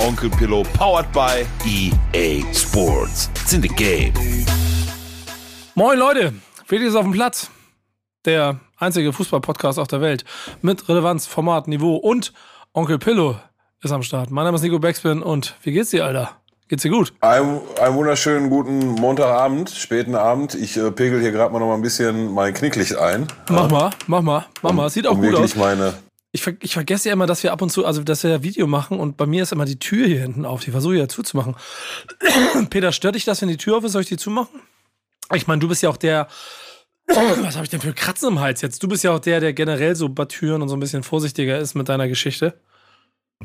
Onkel Pillow, powered by EA Sports. It's in the game. Moin Leute, Felix ist auf dem Platz. Der einzige Fußball-Podcast auf der Welt mit Relevanz, Format, Niveau und Onkel Pillow ist am Start. Mein Name ist Nico Backspin und wie geht's dir, Alter? Geht's dir gut? Einen, einen wunderschönen guten Montagabend, späten Abend. Ich äh, pegel hier gerade mal noch mal ein bisschen mein Knicklicht ein. Mach mal, mach mal, mach mal. Sieht auch um gut wirklich aus. meine Ich, ver ich vergesse ja immer, dass wir ab und zu, also dass wir ja Video machen und bei mir ist immer die Tür hier hinten auf. Die versuche ich ja zuzumachen. Peter, stört dich das, wenn die Tür auf ist? Soll ich die zumachen? Ich meine, du bist ja auch der. Was habe ich denn für Kratzen im Hals jetzt? Du bist ja auch der, der generell so bei Türen und so ein bisschen vorsichtiger ist mit deiner Geschichte.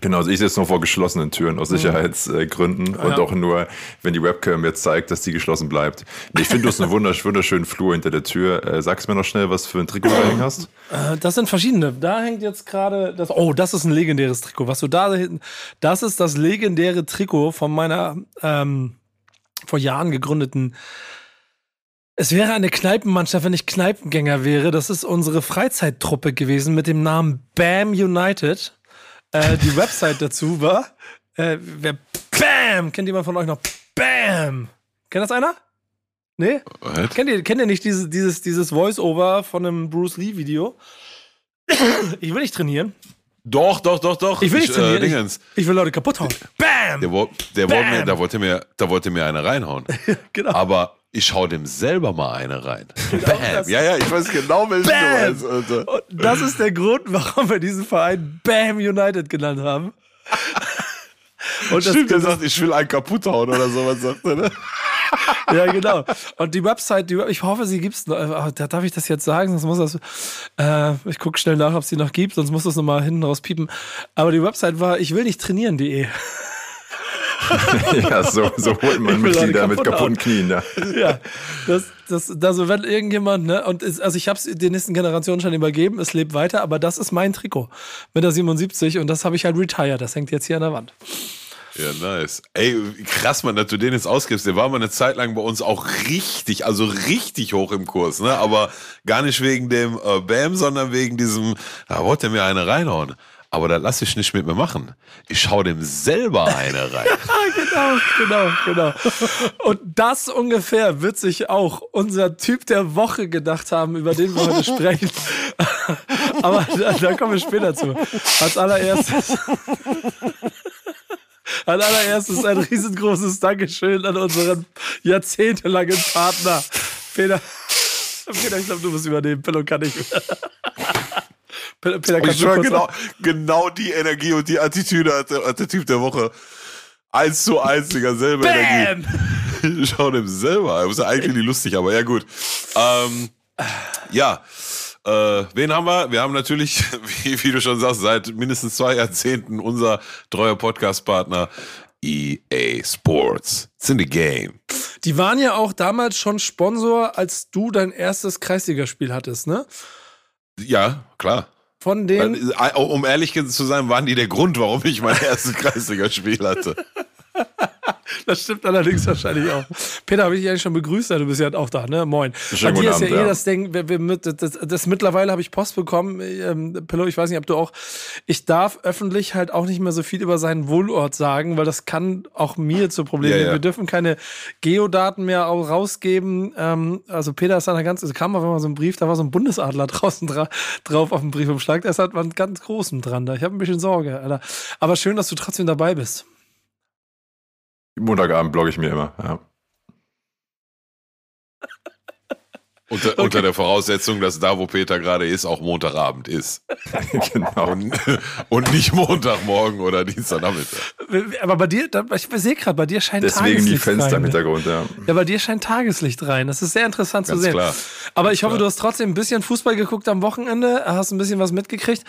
Genau, also ich sitze nur vor geschlossenen Türen aus Sicherheitsgründen und Ja. auch nur, wenn die Webcam jetzt zeigt, dass die geschlossen bleibt. Ich finde, du hast einen wundersch wunderschönen Flur hinter der Tür. Äh, sagst mir noch schnell, was für ein Trikot du da hängen hast? Äh, Das sind verschiedene. Da hängt jetzt gerade das. Oh, das ist ein legendäres Trikot. Was du da hinten. Das ist das legendäre Trikot von meiner ähm, vor Jahren gegründeten. Es wäre eine Kneipenmannschaft, wenn ich Kneipengänger wäre. Das ist unsere Freizeittruppe gewesen mit dem Namen Bam United. Äh, die Website dazu war. Äh, wer Bam! Kennt jemand von euch noch? Bam! Kennt das einer? Nee? Kennt ihr, kennt ihr nicht dieses, dieses, dieses Voice-Over von einem Bruce Lee-Video? Ich will nicht trainieren. Doch, doch, doch, doch. Ich will nicht trainieren. Äh, Dingens. Ich, ich will Leute kaputt hauen. Bam! Der, der Bam. wollte mir, da wollte mir, da wollte mir eine reinhauen. Genau. Aber ich hau dem selber mal eine rein. Bam. das- Ja, ja, ich weiß genau, welchen Bam. du meinst. Und das ist der Grund, warum wir diesen Verein Bam United genannt haben. Und das, Stimmt, der sagt, ich will einen kaputt hauen oder sowas, sagt er, ne? ja, genau. Und die Website, die, ich hoffe, sie gibt's noch. Ah, Da darf ich das jetzt sagen, sonst muss das. Äh, ich gucke schnell nach, ob es die noch gibt, sonst muss das nochmal hinten raus piepen. Aber die Website war ich will nicht trainieren.de. ja, so, so holt man Mitglieder mit kaputt kaputten Knien. Ja. ja, das, das, also wenn irgendjemand, ne, und es, also ich habe es den nächsten Generationen schon übergeben, es lebt weiter, aber das ist mein Trikot mit der 77 und das habe ich halt retired, das hängt jetzt hier an der Wand. Ja, nice. Ey, krass, man, dass du den jetzt ausgibst. Der war mal eine Zeit lang bei uns auch richtig, also richtig hoch im Kurs, ne? Aber gar nicht wegen dem äh, Bam, sondern wegen diesem, da wollte er mir eine reinhauen. Aber das lasse ich nicht mit mir machen. Ich schau dem selber eine rein. Genau, genau, genau. Und das ungefähr wird sich auch unser Typ der Woche gedacht haben, über den wir heute sprechen. Aber da, da kommen wir später zu. Als allererstes. Als allererstes ein riesengroßes Dankeschön an unseren jahrzehntelangen Partner. Peter, Peter ich glaube, du musst übernehmen. Pillow kann ich. Peter, Peter Ich kannst du schwör, kurz genau, genau die Energie und die Attitüde hat der, hat der Typ der Woche. Eins zu eins, Digga, selbe Bam! Energie. Schau dem selber. Das ist ja eigentlich nicht lustig, aber ja gut. Ähm, ja, äh, wen haben wir? Wir haben natürlich, wie, wie du schon sagst, seit mindestens zwei Jahrzehnten unser treuer Podcast-Partner EA Sports. It's in the game. Die waren ja auch damals schon Sponsor, als du dein erstes Kreisligaspiel hattest, ne? Ja, klar. Von den. Äh, Um ehrlich zu sein, waren die der Grund, warum ich mein erstes Kreisliga-Spiel hatte. Das stimmt allerdings wahrscheinlich auch. Peter, habe ich dich eigentlich schon begrüßt? Du bist ja auch da, ne? Moin. Schönen Bei dir ist ja Abend, eh ja. das Ding, wir, wir mit, das, das mittlerweile habe ich Post bekommen. Ähm, Pillow, ich weiß nicht, ob du auch. Ich darf öffentlich halt auch nicht mehr so viel über seinen Wohnort sagen, weil das kann auch mir zu Problemen Ja, ja. Wir dürfen keine Geodaten mehr rausgeben. Ähm, also Peter ist an der ganzen, es kam auf einmal so ein Brief, da war so ein Bundesadler draußen dra drauf auf dem Briefumschlag. Da ist halt was ganz Großem dran. Da. Ich habe ein bisschen Sorge, Alter. Aber schön, dass du trotzdem dabei bist. Montagabend blogge ich mir immer. Ja. Unter, unter der Voraussetzung, dass da, wo Peter gerade ist, auch Montagabend ist. genau. Und, und nicht Montagmorgen oder Dienstagnachmittag. Aber bei dir, ich sehe gerade, bei dir scheint Deswegen die Tageslicht Fenster rein. im ne? Hintergrund, ja. Ja, bei dir scheint Tageslicht rein. Das ist sehr interessant Ganz zu sehen. klar. Aber ich hoffe, klar. du hast trotzdem ein bisschen Fußball geguckt am Wochenende, hast ein bisschen was mitgekriegt.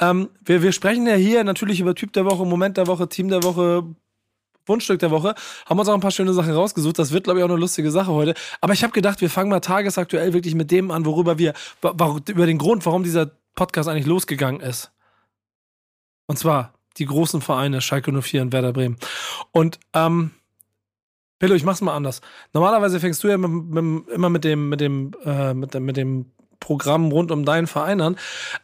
Ähm, wir, wir sprechen ja hier natürlich über Typ der Woche, Moment der Woche, Team der Woche, Wunschstück der Woche. Haben uns auch ein paar schöne Sachen rausgesucht. Das wird, glaube ich, auch eine lustige Sache heute. Aber ich habe gedacht, wir fangen mal tagesaktuell wirklich mit dem an, worüber wir, über den Grund, warum dieser Podcast eigentlich losgegangen ist. Und zwar die großen Vereine, Schalke 04 und Werder Bremen. Und, ähm, Pillow, ich mach's mal anders. Normalerweise fängst du ja mit, mit, immer mit dem, mit dem, äh, mit, mit dem Programm rund um deinen Verein an.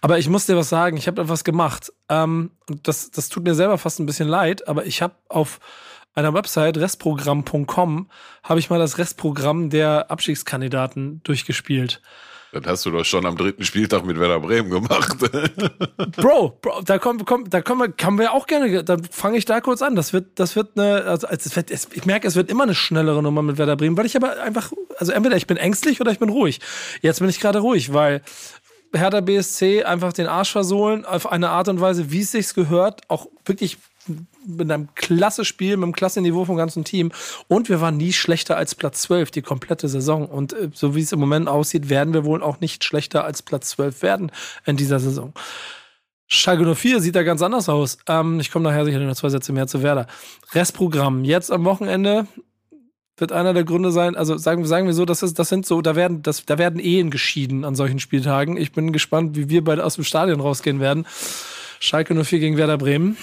Aber ich muss dir was sagen, ich habe etwas gemacht. Ähm, und das, das tut mir selber fast ein bisschen leid, aber ich habe auf einer Website, restprogramm.com, habe ich mal das Restprogramm der Abstiegskandidaten durchgespielt. Das hast du doch schon am dritten Spieltag mit Werder Bremen gemacht. Bro, Bro, da kommen, komm, da kommen wir, wir auch gerne, dann fange ich da kurz an. Das wird, das wird eine, also es wird, es, ich merke, es wird immer eine schnellere Nummer mit Werder Bremen, weil ich aber einfach, also entweder ich bin ängstlich oder ich bin ruhig. Jetzt bin ich gerade ruhig, weil Hertha BSC einfach den Arsch versohlen auf eine Art und Weise, wie es sich gehört, auch wirklich mit einem klasse Spiel, mit einem klasse Niveau vom ganzen Team. Und wir waren nie schlechter als Platz 12 die komplette Saison. Und äh, so wie es im Moment aussieht, werden wir wohl auch nicht schlechter als Platz 12 werden in dieser Saison. Schalke 04 sieht da ganz anders aus. Ähm, ich komme nachher sicherlich noch zwei Sätze mehr zu Werder. Restprogramm. Jetzt am Wochenende wird einer der Gründe sein, also sagen, sagen wir so, das, ist, das sind so, da werden, das, da werden Ehen geschieden an solchen Spieltagen. Ich bin gespannt, wie wir beide aus dem Stadion rausgehen werden. Schalke 04 gegen Werder Bremen.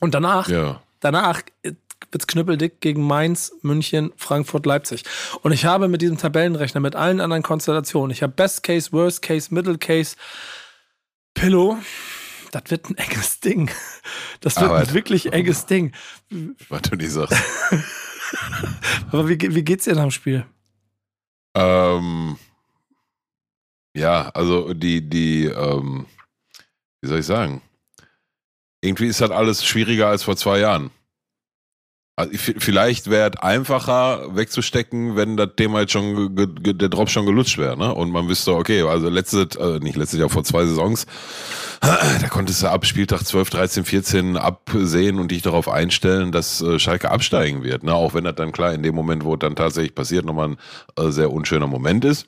Und danach, ja. danach wird's knüppeldick gegen Mainz, München, Frankfurt, Leipzig. Und ich habe mit diesem Tabellenrechner, mit allen anderen Konstellationen, ich habe Best Case, Worst Case, Middle Case, Pillow. Das wird ein enges Ding. Das wird Aber ein wirklich enges Ding. Was du nicht sagst. Aber wie, wie geht's dir nach dem Spiel? Ähm, ja, also die, die, ähm, wie soll ich sagen? Irgendwie ist das alles schwieriger als vor zwei Jahren. Also vielleicht wäre es einfacher wegzustecken, wenn das Thema jetzt schon, der Drop schon gelutscht wäre, ne? Und man wüsste, okay, also letztes, also nicht letztes Jahr, vor zwei Saisons, da konntest du ab Spieltag 12, 13, 14 absehen und dich darauf einstellen, dass äh, Schalke absteigen wird, ne? Auch wenn das dann klar in dem Moment, wo es dann tatsächlich passiert, nochmal ein äh, sehr unschöner Moment ist.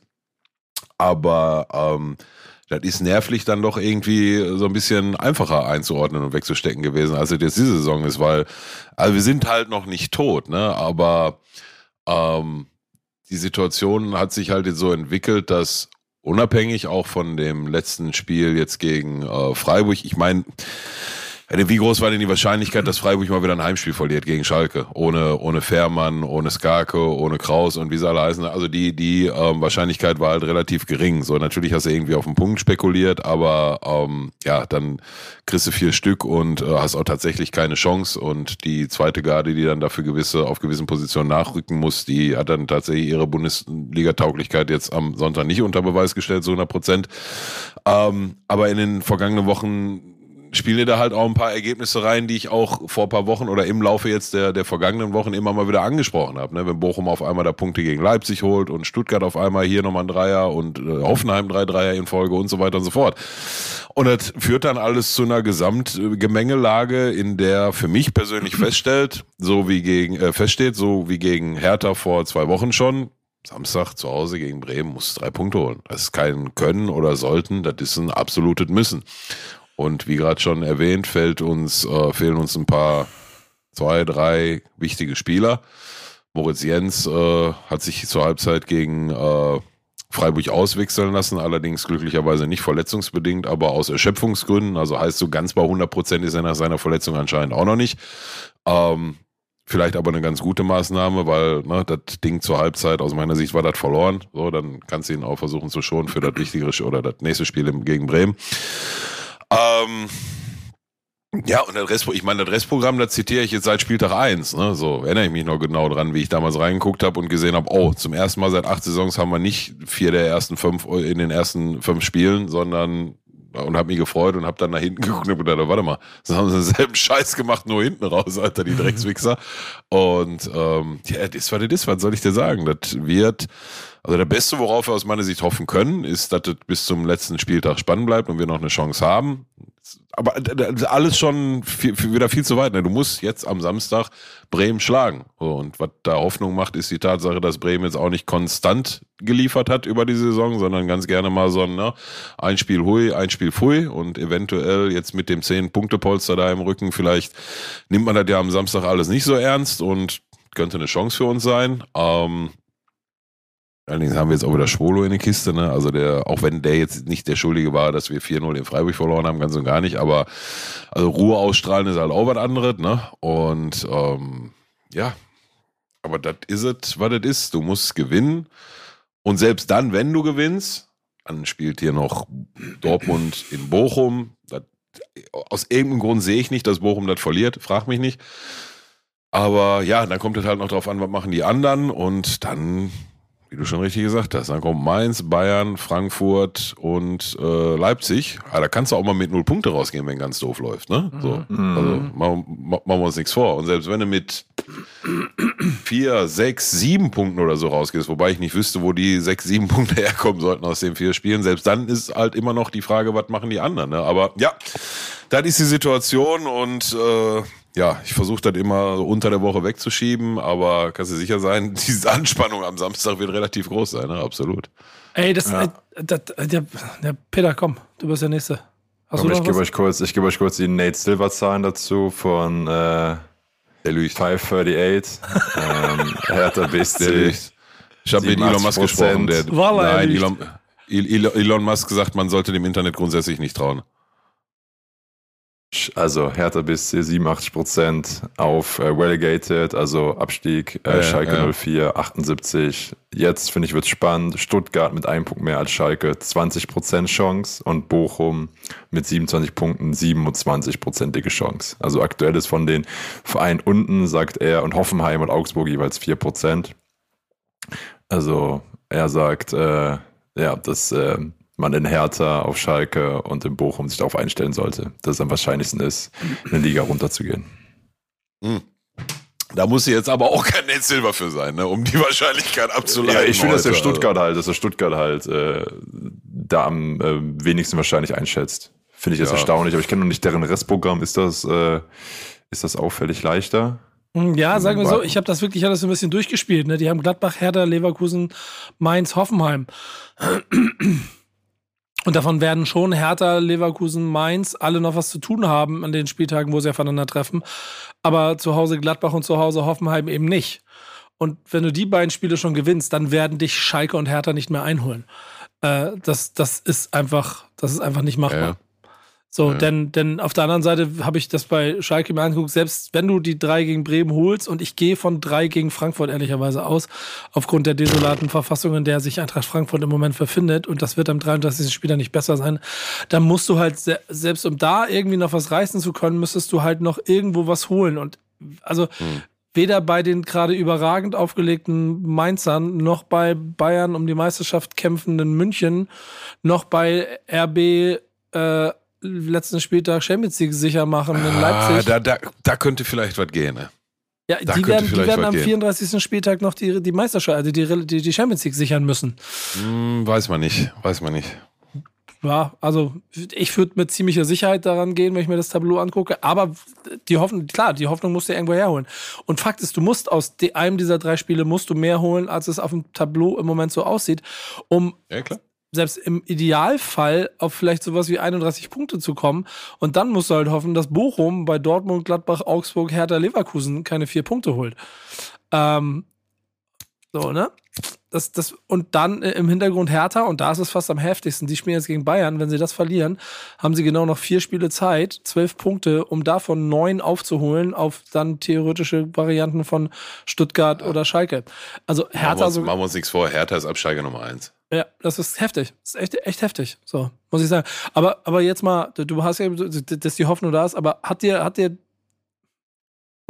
Aber, ähm, das ist nervlich dann doch irgendwie so ein bisschen einfacher einzuordnen und wegzustecken gewesen, als es jetzt diese Saison ist, weil, also wir sind halt noch nicht tot, ne? Aber ähm, die Situation hat sich halt jetzt so entwickelt, dass unabhängig auch von dem letzten Spiel jetzt gegen äh, Freiburg, ich meine, wie groß war denn die Wahrscheinlichkeit, dass Freiburg mal wieder ein Heimspiel verliert gegen Schalke? Ohne, ohne Fährmann, ohne Skarke, ohne Kraus und wie sie alle heißen. Also die, die ähm, Wahrscheinlichkeit war halt relativ gering. So, natürlich hast du irgendwie auf den Punkt spekuliert, aber ähm, ja, dann kriegst du vier Stück und äh, hast auch tatsächlich keine Chance. Und die zweite Garde, die dann dafür gewisse, auf gewissen Positionen nachrücken muss, die hat dann tatsächlich ihre Bundesliga-Tauglichkeit jetzt am Sonntag nicht unter Beweis gestellt, so 100 Prozent. Ähm, aber in den vergangenen Wochen spiele da halt auch ein paar Ergebnisse rein, die ich auch vor ein paar Wochen oder im Laufe jetzt der, der vergangenen Wochen immer mal wieder angesprochen habe. Ne? Wenn Bochum auf einmal da Punkte gegen Leipzig holt und Stuttgart auf einmal hier nochmal ein Dreier und äh, Hoffenheim drei Dreier in Folge und so weiter und so fort. Und das führt dann alles zu einer Gesamtgemengelage, in der für mich persönlich feststellt, so wie gegen, äh, feststeht, so wie gegen Hertha vor zwei Wochen schon, Samstag zu Hause gegen Bremen muss drei Punkte holen. Das ist kein Können oder Sollten, das ist ein absolutes Müssen. Und wie gerade schon erwähnt, fällt uns, äh, fehlen uns ein paar, zwei, drei wichtige Spieler. Moritz Jens äh, hat sich zur Halbzeit gegen äh, Freiburg auswechseln lassen, allerdings glücklicherweise nicht verletzungsbedingt, aber aus Erschöpfungsgründen. Also heißt so ganz bei 100 Prozent ist er nach seiner Verletzung anscheinend auch noch nicht. Ähm, vielleicht aber eine ganz gute Maßnahme, weil ne, das Ding zur Halbzeit aus meiner Sicht war das verloren. So, dann kannst du ihn auch versuchen zu schonen für das wichtigere oder das nächste Spiel gegen Bremen. Ähm, ja, und das Rest, ich meine, das Restprogramm, das zitiere ich jetzt seit Spieltag 1. Ne? So erinnere ich mich noch genau dran, wie ich damals reingeguckt habe und gesehen habe, oh, zum ersten Mal seit acht Saisons haben wir nicht vier der ersten fünf in den ersten fünf Spielen, sondern und habe mich gefreut und habe dann nach hinten geguckt und gedacht, warte mal, das haben sie denselben Scheiß gemacht, nur hinten raus, Alter, die Dreckswichser. Und ähm, ja, das war das, was soll ich dir sagen? Das wird also der Beste, worauf wir aus meiner Sicht hoffen können, ist, dass es bis zum letzten Spieltag spannend bleibt und wir noch eine Chance haben. Aber alles schon viel, wieder viel zu weit. Ne? Du musst jetzt am Samstag Bremen schlagen. Und was da Hoffnung macht, ist die Tatsache, dass Bremen jetzt auch nicht konstant geliefert hat über die Saison, sondern ganz gerne mal so ein, ne? ein Spiel hui, ein Spiel fui und eventuell jetzt mit dem 10-Punkte-Polster da im Rücken, vielleicht nimmt man das ja am Samstag alles nicht so ernst und könnte eine Chance für uns sein. Ähm, Allerdings haben wir jetzt auch wieder Schwolo in der Kiste, ne? Also der, auch wenn der jetzt nicht der Schuldige war, dass wir 4-0 in Freiburg verloren haben, ganz und gar nicht, aber also Ruhe ausstrahlen ist halt auch was anderes, ne? Und ähm, ja, aber das ist es, was das ist. Du musst gewinnen. Und selbst dann, wenn du gewinnst, dann spielt hier noch Dortmund in Bochum. Das, aus irgendeinem Grund sehe ich nicht, dass Bochum das verliert. Frag mich nicht. Aber ja, dann kommt es halt noch drauf an, was machen die anderen und dann wie du schon richtig gesagt hast. Dann kommt Mainz, Bayern, Frankfurt und äh, Leipzig. Ja, da kannst du auch mal mit null Punkte rausgehen, wenn ganz doof läuft. Ne? So. Mhm. Also machen, machen wir uns nichts vor. Und selbst wenn du mit vier, sechs, sieben Punkten oder so rausgehst, wobei ich nicht wüsste, wo die sechs, sieben Punkte herkommen sollten aus den vier Spielen, selbst dann ist halt immer noch die Frage, was machen die anderen. Ne? Aber ja, das ist die Situation und äh, ja, ich versuche das immer unter der Woche wegzuschieben, aber kannst du sicher sein, diese Anspannung am Samstag wird relativ groß sein, ne? absolut. Ey, das, ja. äh, das äh, der, der Peter, komm, du bist der Nächste. Hast komm, ich gebe euch kurz, ich gebe euch kurz die Nate Silver Zahlen dazu von äh, 538, ähm, Hertha BSC. Ich habe mit Elon Musk gesprochen. Der, nein, Elon, Elon Musk gesagt, man sollte dem Internet grundsätzlich nicht trauen. Also Hertha bis 87 Prozent auf äh, Relegated, also Abstieg, äh, ja, Schalke ja. 04, 78. Jetzt finde ich wird spannend. Stuttgart mit einem Punkt mehr als Schalke, 20 Prozent Chance und Bochum mit 27 Punkten, 27 prozentige Chance. Also aktuell ist von den Vereinen unten, sagt er, und Hoffenheim und Augsburg jeweils 4 Prozent. Also er sagt, äh, ja, dass äh, man in Hertha, auf Schalke und in Bochum sich darauf einstellen sollte, dass es am wahrscheinlichsten ist, in der Liga runterzugehen. Hm. Da muss jetzt aber auch kein Nate Silver für sein, ne, um die Wahrscheinlichkeit abzuleiten. Ja, ich finde, dass der Stuttgart halt, dass der Stuttgart halt äh, da am äh, wenigsten wahrscheinlich einschätzt. Finde ich jetzt ja. erstaunlich, aber ich kenne noch nicht deren Restprogramm. Ist das, äh, ist das auffällig leichter? Hm, ja, sagen wir so, ich habe das wirklich alles so ein bisschen durchgespielt. Ne? Die haben Gladbach, Hertha, Leverkusen, Mainz, Hoffenheim. Und davon werden schon Hertha, Leverkusen, Mainz alle noch was zu tun haben an den Spieltagen, wo sie aufeinander treffen. Aber zu Hause Gladbach und zu Hause Hoffenheim eben nicht. Und wenn du die beiden Spiele schon gewinnst, dann werden dich Schalke und Hertha nicht mehr einholen. Äh, das, das ist einfach, das ist einfach nicht machbar. Ja. So, ja. denn, denn auf der anderen Seite habe ich das bei Schalke mir angeguckt, selbst wenn du die drei gegen Bremen holst und ich gehe von drei gegen Frankfurt ehrlicherweise aus, aufgrund der desolaten Verfassung, in der sich Eintracht Frankfurt im Moment befindet und das wird am 33. Spieler nicht besser sein, dann musst du halt, selbst um da irgendwie noch was reißen zu können, müsstest du halt noch irgendwo was holen und also hm weder bei den gerade überragend aufgelegten Mainzern, noch bei Bayern um die Meisterschaft kämpfenden München, noch bei RB äh, letzten Spieltag Champions League sicher machen in ah, Leipzig. Da, da, da könnte vielleicht was gehen, ne? Ja, da die werden, die werden am 34. Gehen. Spieltag noch die, die Meisterschaft, also die, die, die Champions League sichern müssen. Hm, weiß man nicht, weiß man nicht. Ja, also ich würde mit ziemlicher Sicherheit daran gehen, wenn ich mir das Tableau angucke. Aber die Hoffnung, klar, die Hoffnung musst du irgendwo herholen. Und Fakt ist, du musst aus einem dieser drei Spiele musst du mehr holen, als es auf dem Tableau im Moment so aussieht, um ja, klar selbst im Idealfall auf vielleicht sowas wie 31 Punkte zu kommen. Und dann musst du halt hoffen, dass Bochum bei Dortmund, Gladbach, Augsburg, Hertha, Leverkusen keine vier Punkte holt. Ähm, so, ne? Das, das, und dann im Hintergrund Hertha, und da ist es fast am heftigsten, die spielen jetzt gegen Bayern. Wenn sie das verlieren, haben sie genau noch vier Spiele Zeit, zwölf Punkte, um davon neun aufzuholen auf dann theoretische Varianten von Stuttgart ja. oder Schalke. Also Hertha. Machen wir uns, so, machen wir uns nichts vor, Hertha ist ab Schalke Nummer eins. Ja, das ist heftig. Das ist echt, echt heftig. So, muss ich sagen. Aber, aber jetzt mal, du hast ja, dass die Hoffnung da ist, aber hat dir, hat dir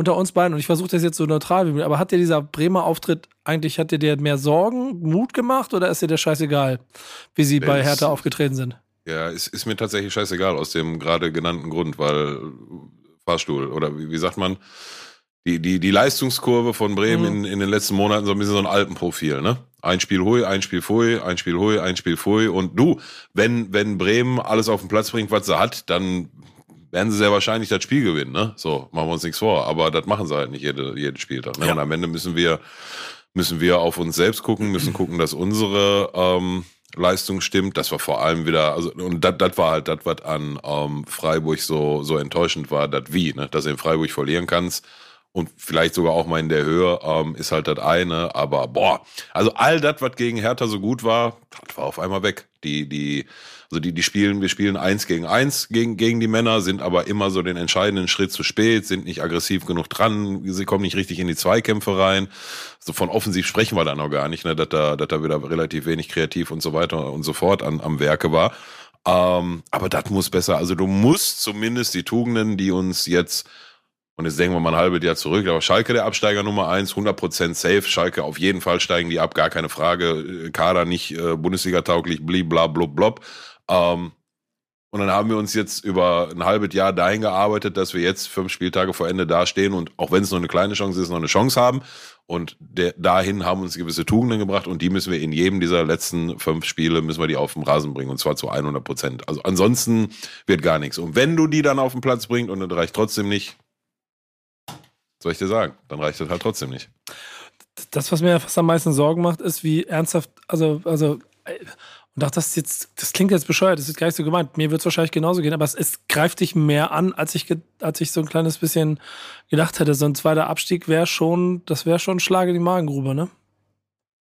unter uns beiden, und ich versuche das jetzt so neutral wie möglich, aber hat dir dieser Bremer Auftritt eigentlich, hat dir der mehr Sorgen, Mut gemacht oder ist dir der scheißegal, wie sie bei Hertha aufgetreten sind? Ja, ist, ist mir tatsächlich scheißegal, aus dem gerade genannten Grund, weil Fahrstuhl oder wie, wie sagt man, die, die, die Leistungskurve von Bremen mhm. in, in den letzten Monaten so ein bisschen so ein Alpenprofil, ne? Ein Spiel hui, ein Spiel fui, ein Spiel hui, ein Spiel fui. Und du, wenn, wenn Bremen alles auf den Platz bringt, was sie hat, dann werden sie sehr wahrscheinlich das Spiel gewinnen, ne? So, machen wir uns nichts vor. Aber das machen sie halt nicht jede, jeden Spieltag. Ne? Ja. Und am Ende müssen wir, müssen wir auf uns selbst gucken, müssen gucken, dass unsere ähm, Leistung stimmt. Das war vor allem wieder, also und das, das war halt das, was an ähm, Freiburg so, so enttäuschend war, das wie, ne? dass du in Freiburg verlieren kannst und vielleicht sogar auch mal in der Höhe, ähm, ist halt das eine. Aber boah, also all das, was gegen Hertha so gut war, das war auf einmal weg. Die, die, also die, die spielen, wir spielen eins gegen eins gegen, gegen die Männer, sind aber immer so den entscheidenden Schritt zu spät, sind nicht aggressiv genug dran, sie kommen nicht richtig in die Zweikämpfe rein. So von offensiv sprechen wir da noch gar nicht, ne, dass da, dass da wieder relativ wenig kreativ und so weiter und so fort an, am Werke war. Ähm, aber das muss besser. Also du musst zumindest die Tugenden, die uns jetzt und jetzt denken wir mal ein halbes Jahr zurück. Aber Schalke der Absteiger Nummer eins, 100% safe. Schalke auf jeden Fall steigen die ab, gar keine Frage. Kader nicht äh, Bundesliga-tauglich, blibla, blub, blub. Ähm, und dann haben wir uns jetzt über ein halbes Jahr dahin gearbeitet, dass wir jetzt fünf Spieltage vor Ende dastehen und auch wenn es nur eine kleine Chance ist, noch eine Chance haben. Und der, dahin haben uns gewisse Tugenden gebracht und die müssen wir in jedem dieser letzten fünf Spiele müssen wir die auf den Rasen bringen und zwar zu 100 Prozent. Also ansonsten wird gar nichts. Und wenn du die dann auf den Platz bringst und das reicht trotzdem nicht, soll ich dir sagen, dann reicht das halt trotzdem nicht. Das, was mir fast am meisten Sorgen macht, ist, wie ernsthaft, also, also, und auch das jetzt, das klingt jetzt bescheuert, das ist gar nicht so gemeint. Mir wird es wahrscheinlich genauso gehen, aber es, es, greift dich mehr an, als ich, als ich so ein kleines bisschen gedacht hätte. So ein zweiter Abstieg wäre schon, das wäre schon ein Schlag in die Magengrube, ne?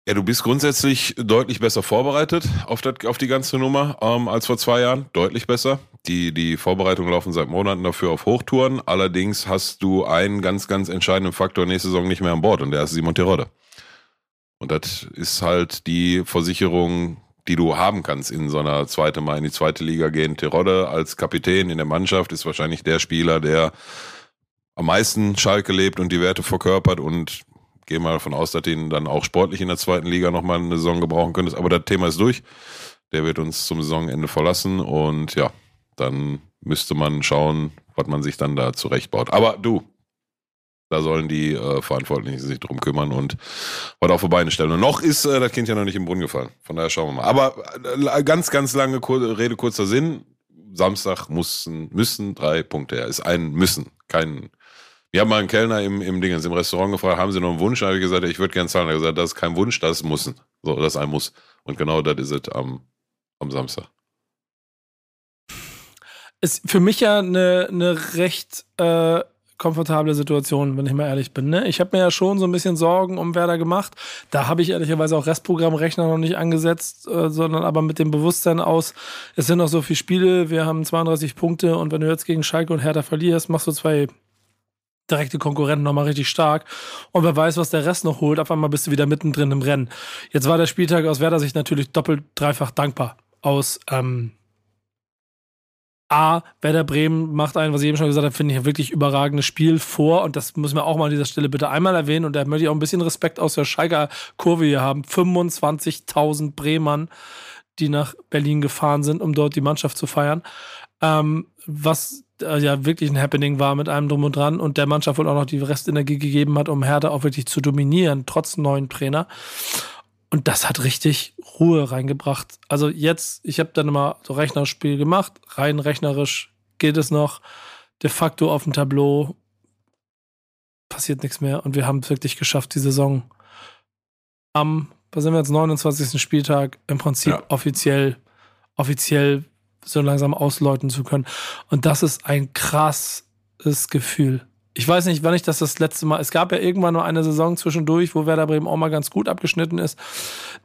Ja, du bist grundsätzlich deutlich besser vorbereitet auf, das, auf die ganze Nummer ähm, als vor zwei Jahren. Deutlich besser. Die, die Vorbereitungen laufen seit Monaten dafür auf Hochtouren. Allerdings hast du einen ganz, ganz entscheidenden Faktor nächste Saison nicht mehr an Bord und der ist Simon Terodde. Und das ist halt die Versicherung, die du haben kannst in so einer zweite Mal in die zweite Liga gehen. Terodde als Kapitän in der Mannschaft ist wahrscheinlich der Spieler, der am meisten Schalke lebt und die Werte verkörpert und gehe mal davon aus, dass du ihn dann auch sportlich in der zweiten Liga nochmal eine Saison gebrauchen könntest. Aber das Thema ist durch. Der wird uns zum Saisonende verlassen und ja, dann müsste man schauen, was man sich dann da zurechtbaut. Aber du, da sollen die äh, Verantwortlichen sich drum kümmern und was auf Beine stellen. Und noch ist äh, das Kind ja noch nicht im Brunnen gefallen. Von daher schauen wir mal. Aber äh, ganz, ganz lange Kur Rede, kurzer Sinn. Samstag müssen, müssen drei Punkte her. Ist ein Müssen, kein. Wir haben mal einen Kellner im, im Dingens, im Restaurant gefragt, haben Sie noch einen Wunsch? Da habe ich gesagt, ich würde gerne zahlen. Er hat gesagt, das ist kein Wunsch, das ist Müssen. So, das ist ein Muss. Und genau das ist es am, am Samstag ist für mich ja eine, eine recht äh, komfortable Situation, wenn ich mal ehrlich bin. Ne? Ich habe mir ja schon so ein bisschen Sorgen um Werder gemacht. Da habe ich ehrlicherweise auch Restprogrammrechner noch nicht angesetzt, äh, sondern aber mit dem Bewusstsein aus, es sind noch so viele Spiele, wir haben 32 Punkte und wenn du jetzt gegen Schalke und Hertha verlierst, machst du zwei direkte Konkurrenten nochmal richtig stark. Und wer weiß, was der Rest noch holt, auf einmal bist du wieder mittendrin im Rennen. Jetzt war der Spieltag aus Werder Sicht natürlich doppelt, dreifach dankbar. Aus ähm, A, Werder Bremen macht ein, was ich eben schon gesagt habe, finde ich ein wirklich überragendes Spiel vor. Und das müssen wir auch mal an dieser Stelle bitte einmal erwähnen. Und da möchte ich auch ein bisschen Respekt aus der Schalker Kurve hier haben. 25.000 Bremern, die nach Berlin gefahren sind, um dort die Mannschaft zu feiern. Ähm, was äh, ja wirklich ein Happening war mit einem Drum und Dran und der Mannschaft wohl auch noch die Restenergie gegeben hat, um Hertha auch wirklich zu dominieren, trotz neuen Trainer. Und das hat richtig Ruhe reingebracht. Also jetzt, ich habe dann immer so Rechnerspiel gemacht, rein rechnerisch geht es noch. De facto auf dem Tableau passiert nichts mehr und wir haben es wirklich geschafft, die Saison am, was sind wir jetzt, 29. Spieltag im Prinzip ja. offiziell, offiziell so langsam ausläuten zu können. Und das ist ein krasses Gefühl ich weiß nicht, wann ich das das letzte Mal. Es gab ja irgendwann nur eine Saison zwischendurch, wo Werder Bremen auch mal ganz gut abgeschnitten ist.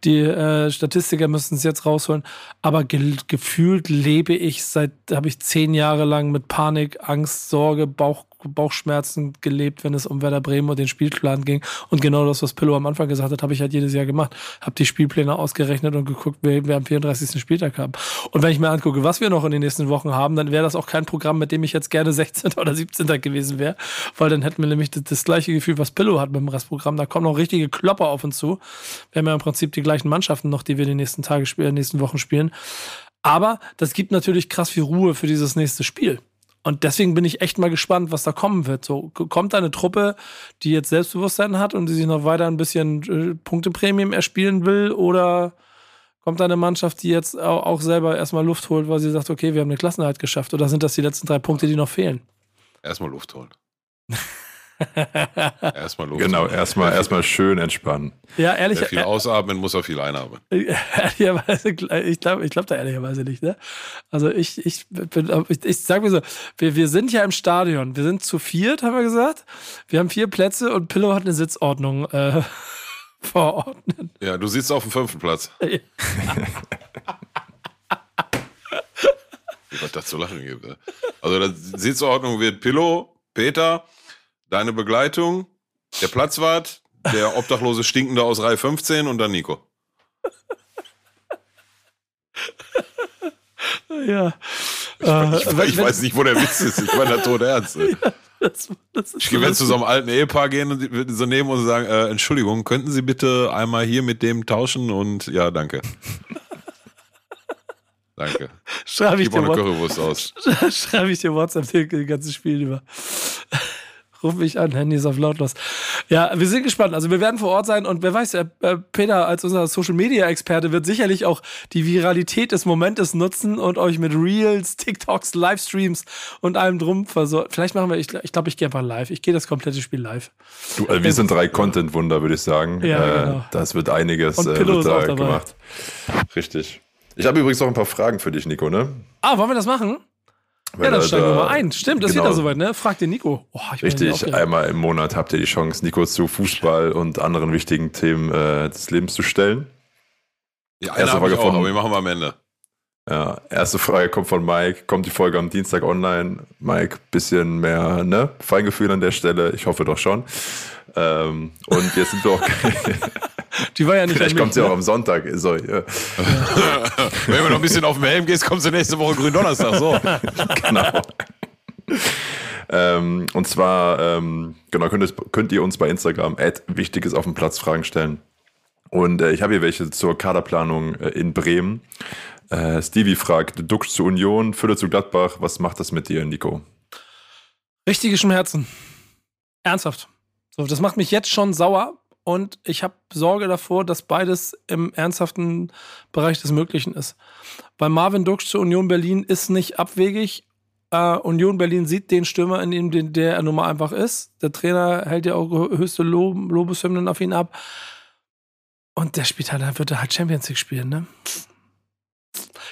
Die äh, Statistiker müssen es jetzt rausholen. Aber ge gefühlt lebe ich seit, habe ich zehn Jahre lang mit Panik, Angst, Sorge, Bauch, Bauchschmerzen gelebt, wenn es um Werder Bremen und den Spielplan ging. Und genau das, was Pillow am Anfang gesagt hat, habe ich halt jedes Jahr gemacht. Habe die Spielpläne ausgerechnet und geguckt, wer wir am 34. Spieltag haben. Und wenn ich mir angucke, was wir noch in den nächsten Wochen haben, dann wäre das auch kein Programm, mit dem ich jetzt gerne 16. oder 17. gewesen wäre, weil dann hätten wir nämlich das, das gleiche Gefühl, was Pillow hat mit dem Restprogramm. Da kommen noch richtige Klopper auf uns zu. Wir haben ja im Prinzip die gleichen Mannschaften noch, die wir die nächsten Tage spielen, nächsten Wochen spielen. Aber das gibt natürlich krass viel Ruhe für dieses nächste Spiel. Und deswegen bin ich echt mal gespannt, was da kommen wird. So kommt da eine Truppe, die jetzt Selbstbewusstsein hat und die sich noch weiter ein bisschen äh, Punkteprämien erspielen will, oder kommt da eine Mannschaft, die jetzt auch selber erstmal Luft holt, weil sie sagt, okay, wir haben eine Klassenheit geschafft, oder sind das die letzten drei Punkte, die noch fehlen? Erstmal Luft holen. erstmal los. Genau, erstmal erstmal schön entspannen. Ja, ehrlich. Wer viel äh, ausatmen, muss er viel einatmen. Ehrlicherweise, ich glaube ich glaub da ehrlicherweise nicht. Ne? Also ich, ich, bin, ich, ich sag mir so, wir, wir sind ja im Stadion. Wir sind zu viert, haben wir gesagt. Wir haben vier Plätze und Pillow hat eine Sitzordnung äh, verordnet. Ja, du sitzt auf dem fünften Platz. Wie was das zu lachen gibt. Ne? Also, die Sitzordnung wird Pillow, Peter, deine Begleitung, der Platzwart, der obdachlose Stinkende aus Reihe 15 und dann Nico. ja. Ich, äh, ich, ich weiß nicht, wo der Witz ist. Ich meine, der tot ernst. Ja, das, das ich werde zu so einem alten Ehepaar gehen und so nehmen und sagen, äh, Entschuldigung, könnten Sie bitte einmal hier mit dem tauschen und ja, danke. danke. Schreibe ich, dir aus. Schreibe ich dir WhatsApp den ganzen Spiel über. Ruf mich an, Handy ist auf lautlos. Ja, wir sind gespannt. Also wir werden vor Ort sein und wer weiß, äh, Peter als unser Social Media Experte wird sicherlich auch die Viralität des Momentes nutzen und euch mit Reels, TikToks, Livestreams und allem drum versorgen. Vielleicht machen wir, ich glaube, ich, glaub, ich gehe einfach live. Ich gehe das komplette Spiel live. Du, also wir sind drei Content-Wunder, würde ich sagen. Ja, äh, genau. Das wird einiges und äh, wird da gemacht. Richtig. Ich habe übrigens noch ein paar Fragen für dich, Nico, ne? Ah, wollen wir das machen? Ja, dann steigen wir mal ein. Stimmt, das genau. wieder soweit, ne? Frag den Nico. Oh, Richtig, einmal im Monat habt ihr die Chance, Nico zu Fußball und anderen wichtigen Themen äh, des Lebens zu stellen. Ja, eine erste Frage auch, von, aber wir machen wir am Ende. Ja, erste Frage kommt von Mike. Kommt die Folge am Dienstag online? Mike, bisschen mehr ne? Feingefühl an der Stelle. Ich hoffe doch schon. Ähm, und jetzt sind wir auch. Die war ja nicht Vielleicht kommt sie ne? auch am Sonntag. So, ja. Wenn du noch ein bisschen auf den Helm gehst, kommst du nächste Woche Gründonnerstag. So. genau. Ähm, und zwar, ähm, genau, könnt, könnt, ihr uns bei Instagram Wichtiges auf dem Platz Fragen stellen. Und äh, ich habe hier welche zur Kaderplanung äh, in Bremen. Äh, Stevie fragt, Duxch zu Union, Fülle zu Gladbach. Was macht das mit dir, Nico? Richtige Schmerzen. Ernsthaft. So, das macht mich jetzt schon sauer, und ich habe Sorge davor, dass beides im ernsthaften Bereich des Möglichen ist. Bei Marvin Dux zu Union Berlin ist nicht abwegig. Uh, Union Berlin sieht den Stürmer, in dem den, der er nun mal einfach ist. Der Trainer hält ja auch höchste Lob, Lobeshymnen auf ihn ab. Und der spielt halt, dann wird er halt Champions League spielen, ne?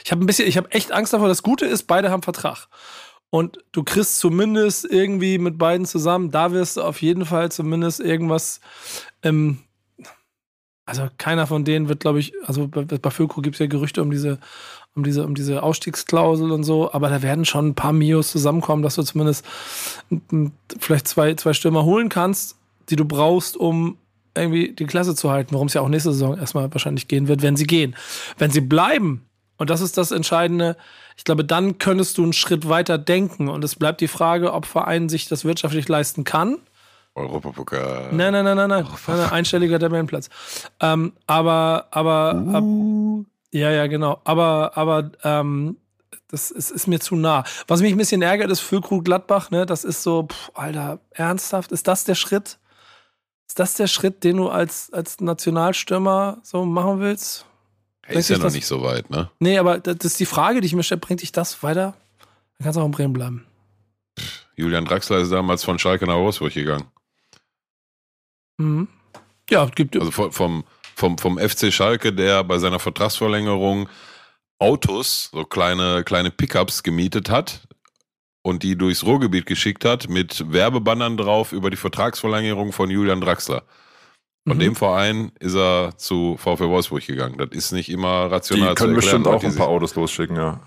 Ich habe ein bisschen, ich habe echt Angst davor. Das Gute ist, beide haben Vertrag. Und du kriegst zumindest irgendwie mit beiden zusammen, da wirst du auf jeden Fall zumindest irgendwas ähm, also keiner von denen wird, glaube ich, also bei, bei Füllkrug gibt es ja Gerüchte um diese, um diese, um diese Ausstiegsklausel und so, aber da werden schon ein paar Mios zusammenkommen, dass du zumindest vielleicht zwei, zwei Stürmer holen kannst, die du brauchst, um irgendwie die Klasse zu halten, worum es ja auch nächste Saison erstmal wahrscheinlich gehen wird, wenn sie gehen. Wenn sie bleiben, und das ist das Entscheidende, ich glaube, dann könntest du einen Schritt weiter denken. Und es bleibt die Frage, ob Verein sich das wirtschaftlich leisten kann Europapokal. Nein, nein, nein, nein, nein. Ein einstelliger Tabellenplatz. Ähm, aber, aber, uh. ab, ja, ja, genau. Aber, aber, ähm, das ist, ist, mir zu nah. Was mich ein bisschen ärgert, ist Füllkrug Gladbach, ne? Das ist so, pff, Alter, ernsthaft? Ist das der Schritt? Ist das der Schritt, den du als, als Nationalstürmer so machen willst? Ist ja noch das? nicht so weit, ne? Nee, aber das ist die Frage, die ich mir stelle. Bringt dich das weiter? Dann kannst du auch in Bremen bleiben. Julian Draxler ist damals von Schalke nach Wolfsburg gegangen. Mhm. Ja, gibt Also vom, vom, vom FC Schalke, der bei seiner Vertragsverlängerung Autos, so kleine, kleine Pickups gemietet hat und die durchs Ruhrgebiet geschickt hat mit Werbebannern drauf über die Vertragsverlängerung von Julian Draxler. Von mhm. dem Verein ist er zu VfW Wolfsburg gegangen. Das ist nicht immer rational die können bestimmt auch ein paar Autos losschicken, ja.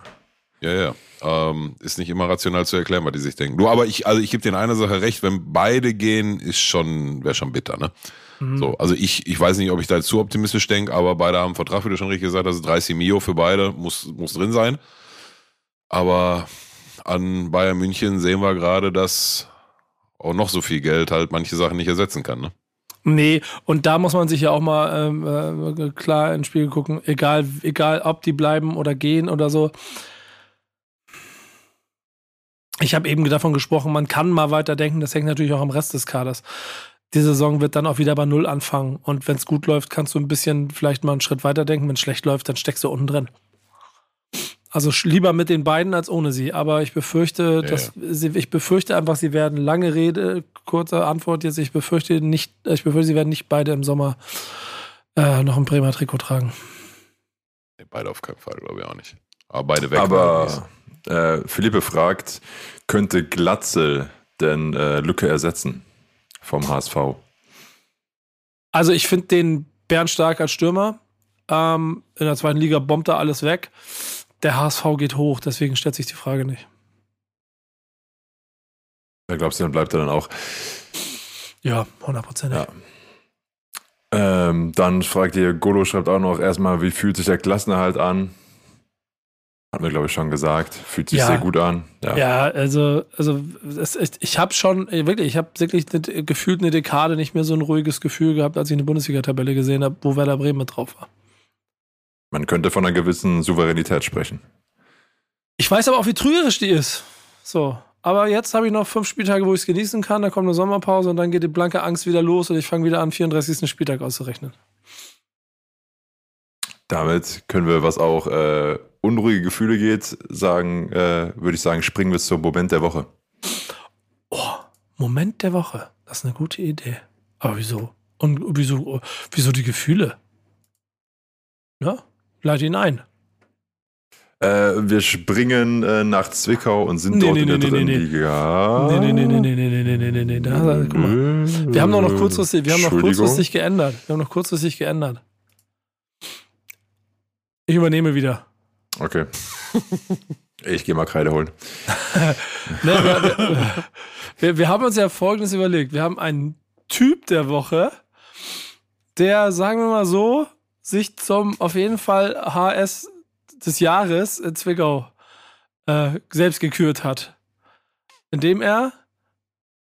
Ja, ja. Ähm, ist nicht immer rational zu erklären, was die sich denken. Nur, aber ich, also ich gebe dir in einer Sache recht, wenn beide gehen, ist schon, wäre schon bitter, ne? Mhm. So, also ich, ich weiß nicht, ob ich da jetzt zu optimistisch denke, aber beide haben einen Vertrag, wie du schon richtig gesagt hast, 30 Mio für beide, muss, muss drin sein. Aber an Bayern München sehen wir gerade, dass auch noch so viel Geld halt manche Sachen nicht ersetzen kann, ne? Nee, und da muss man sich ja auch mal ähm, äh, klar ins Spiel gucken, egal, egal ob die bleiben oder gehen oder so ich habe eben davon gesprochen, man kann mal weiterdenken, das hängt natürlich auch am Rest des Kaders. Die Saison wird dann auch wieder bei Null anfangen. Und wenn es gut läuft, kannst du ein bisschen vielleicht mal einen Schritt weiterdenken. Wenn es schlecht läuft, dann steckst du unten drin. Also lieber mit den beiden als ohne sie. Aber ich befürchte, ja, dass ja. Sie, ich befürchte einfach, sie werden lange Rede, kurze Antwort jetzt. Ich befürchte nicht, ich befürchte, sie werden nicht beide im Sommer äh, noch ein Bremer Trikot tragen. Nee, beide auf keinen Fall, glaube ich auch nicht. Aber beide weg. Aber äh, Philippe fragt, könnte Glatzel denn äh, Lücke ersetzen vom HSV? Also ich finde den Bernstark als Stürmer. Ähm, in der zweiten Liga bombt er alles weg. Der HSV geht hoch, deswegen stellt sich die Frage nicht. Da glaubst du, dann bleibt er dann auch? Ja, 100 Prozent. Ja. Ähm, dann fragt ihr, Golo schreibt auch noch erstmal, wie fühlt sich der Klassenerhalt an? Hat mir, glaube ich, schon gesagt. Fühlt sich ja. sehr gut an. Ja, ja also, also es, ich habe schon, wirklich, ich habe wirklich eine, gefühlt eine Dekade nicht mehr so ein ruhiges Gefühl gehabt, als ich eine Bundesliga-Tabelle gesehen habe, wo Werder Bremen mit drauf war. Man könnte von einer gewissen Souveränität sprechen. Ich weiß aber auch, wie trügerisch die ist. So. Aber jetzt habe ich noch fünf Spieltage, wo ich es genießen kann. Da kommt eine Sommerpause und dann geht die blanke Angst wieder los und ich fange wieder an, 34. Spieltag auszurechnen. Damit können wir, was auch äh, unruhige Gefühle geht, sagen, äh, würde ich sagen, springen wir zum Moment der Woche. Oh, Moment der Woche. Das ist eine gute Idee. Aber wieso? Und wieso, wieso die Gefühle? Ja, leite ihn ein. Äh, wir springen äh, nach Zwickau und sind nee, dort nee, in der nee, dritten nee, Liga. Nee, nee, nee, nee, nee, nee, nee, nee, nee, nee. Da, guck mal. Wir haben noch kurzfristig, wir haben noch kurzfristig geändert. Wir haben noch kurzfristig geändert. Ich übernehme wieder. Okay. Ich gehe mal Kreide holen. ne, wir, wir, wir, haben uns ja Folgendes überlegt. Wir haben einen Typ der Woche, der, sagen wir mal so, sich zum auf jeden Fall HS des Jahres in Zwickau äh, selbst gekürt hat. Indem er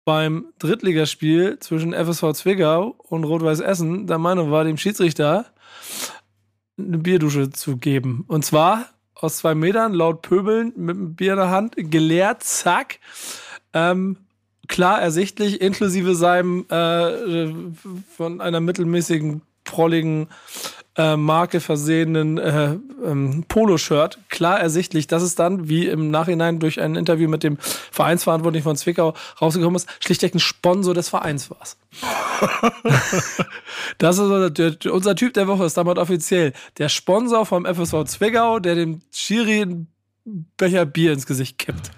beim Drittligaspiel zwischen FSV Zwickau und Rot-Weiß Essen der Meinung war, dem Schiedsrichter eine Bierdusche zu geben. Und zwar aus zwei Metern, laut Pöbeln, mit einem Bier in der Hand, geleert, zack. Ähm, klar ersichtlich, inklusive seinem äh, von einer mittelmäßigen, prolligen äh, Marke versehenen äh, ähm, Poloshirt. Klar ersichtlich, dass es dann, wie im Nachhinein durch ein Interview mit dem Vereinsverantwortlichen von Zwickau rausgekommen ist, schlichtweg ein Sponsor des Vereins war. das ist der, unser Typ der Woche ist damit offiziell der Sponsor vom FSV Zwickau, der dem Schiri Becher Bier ins Gesicht kippt.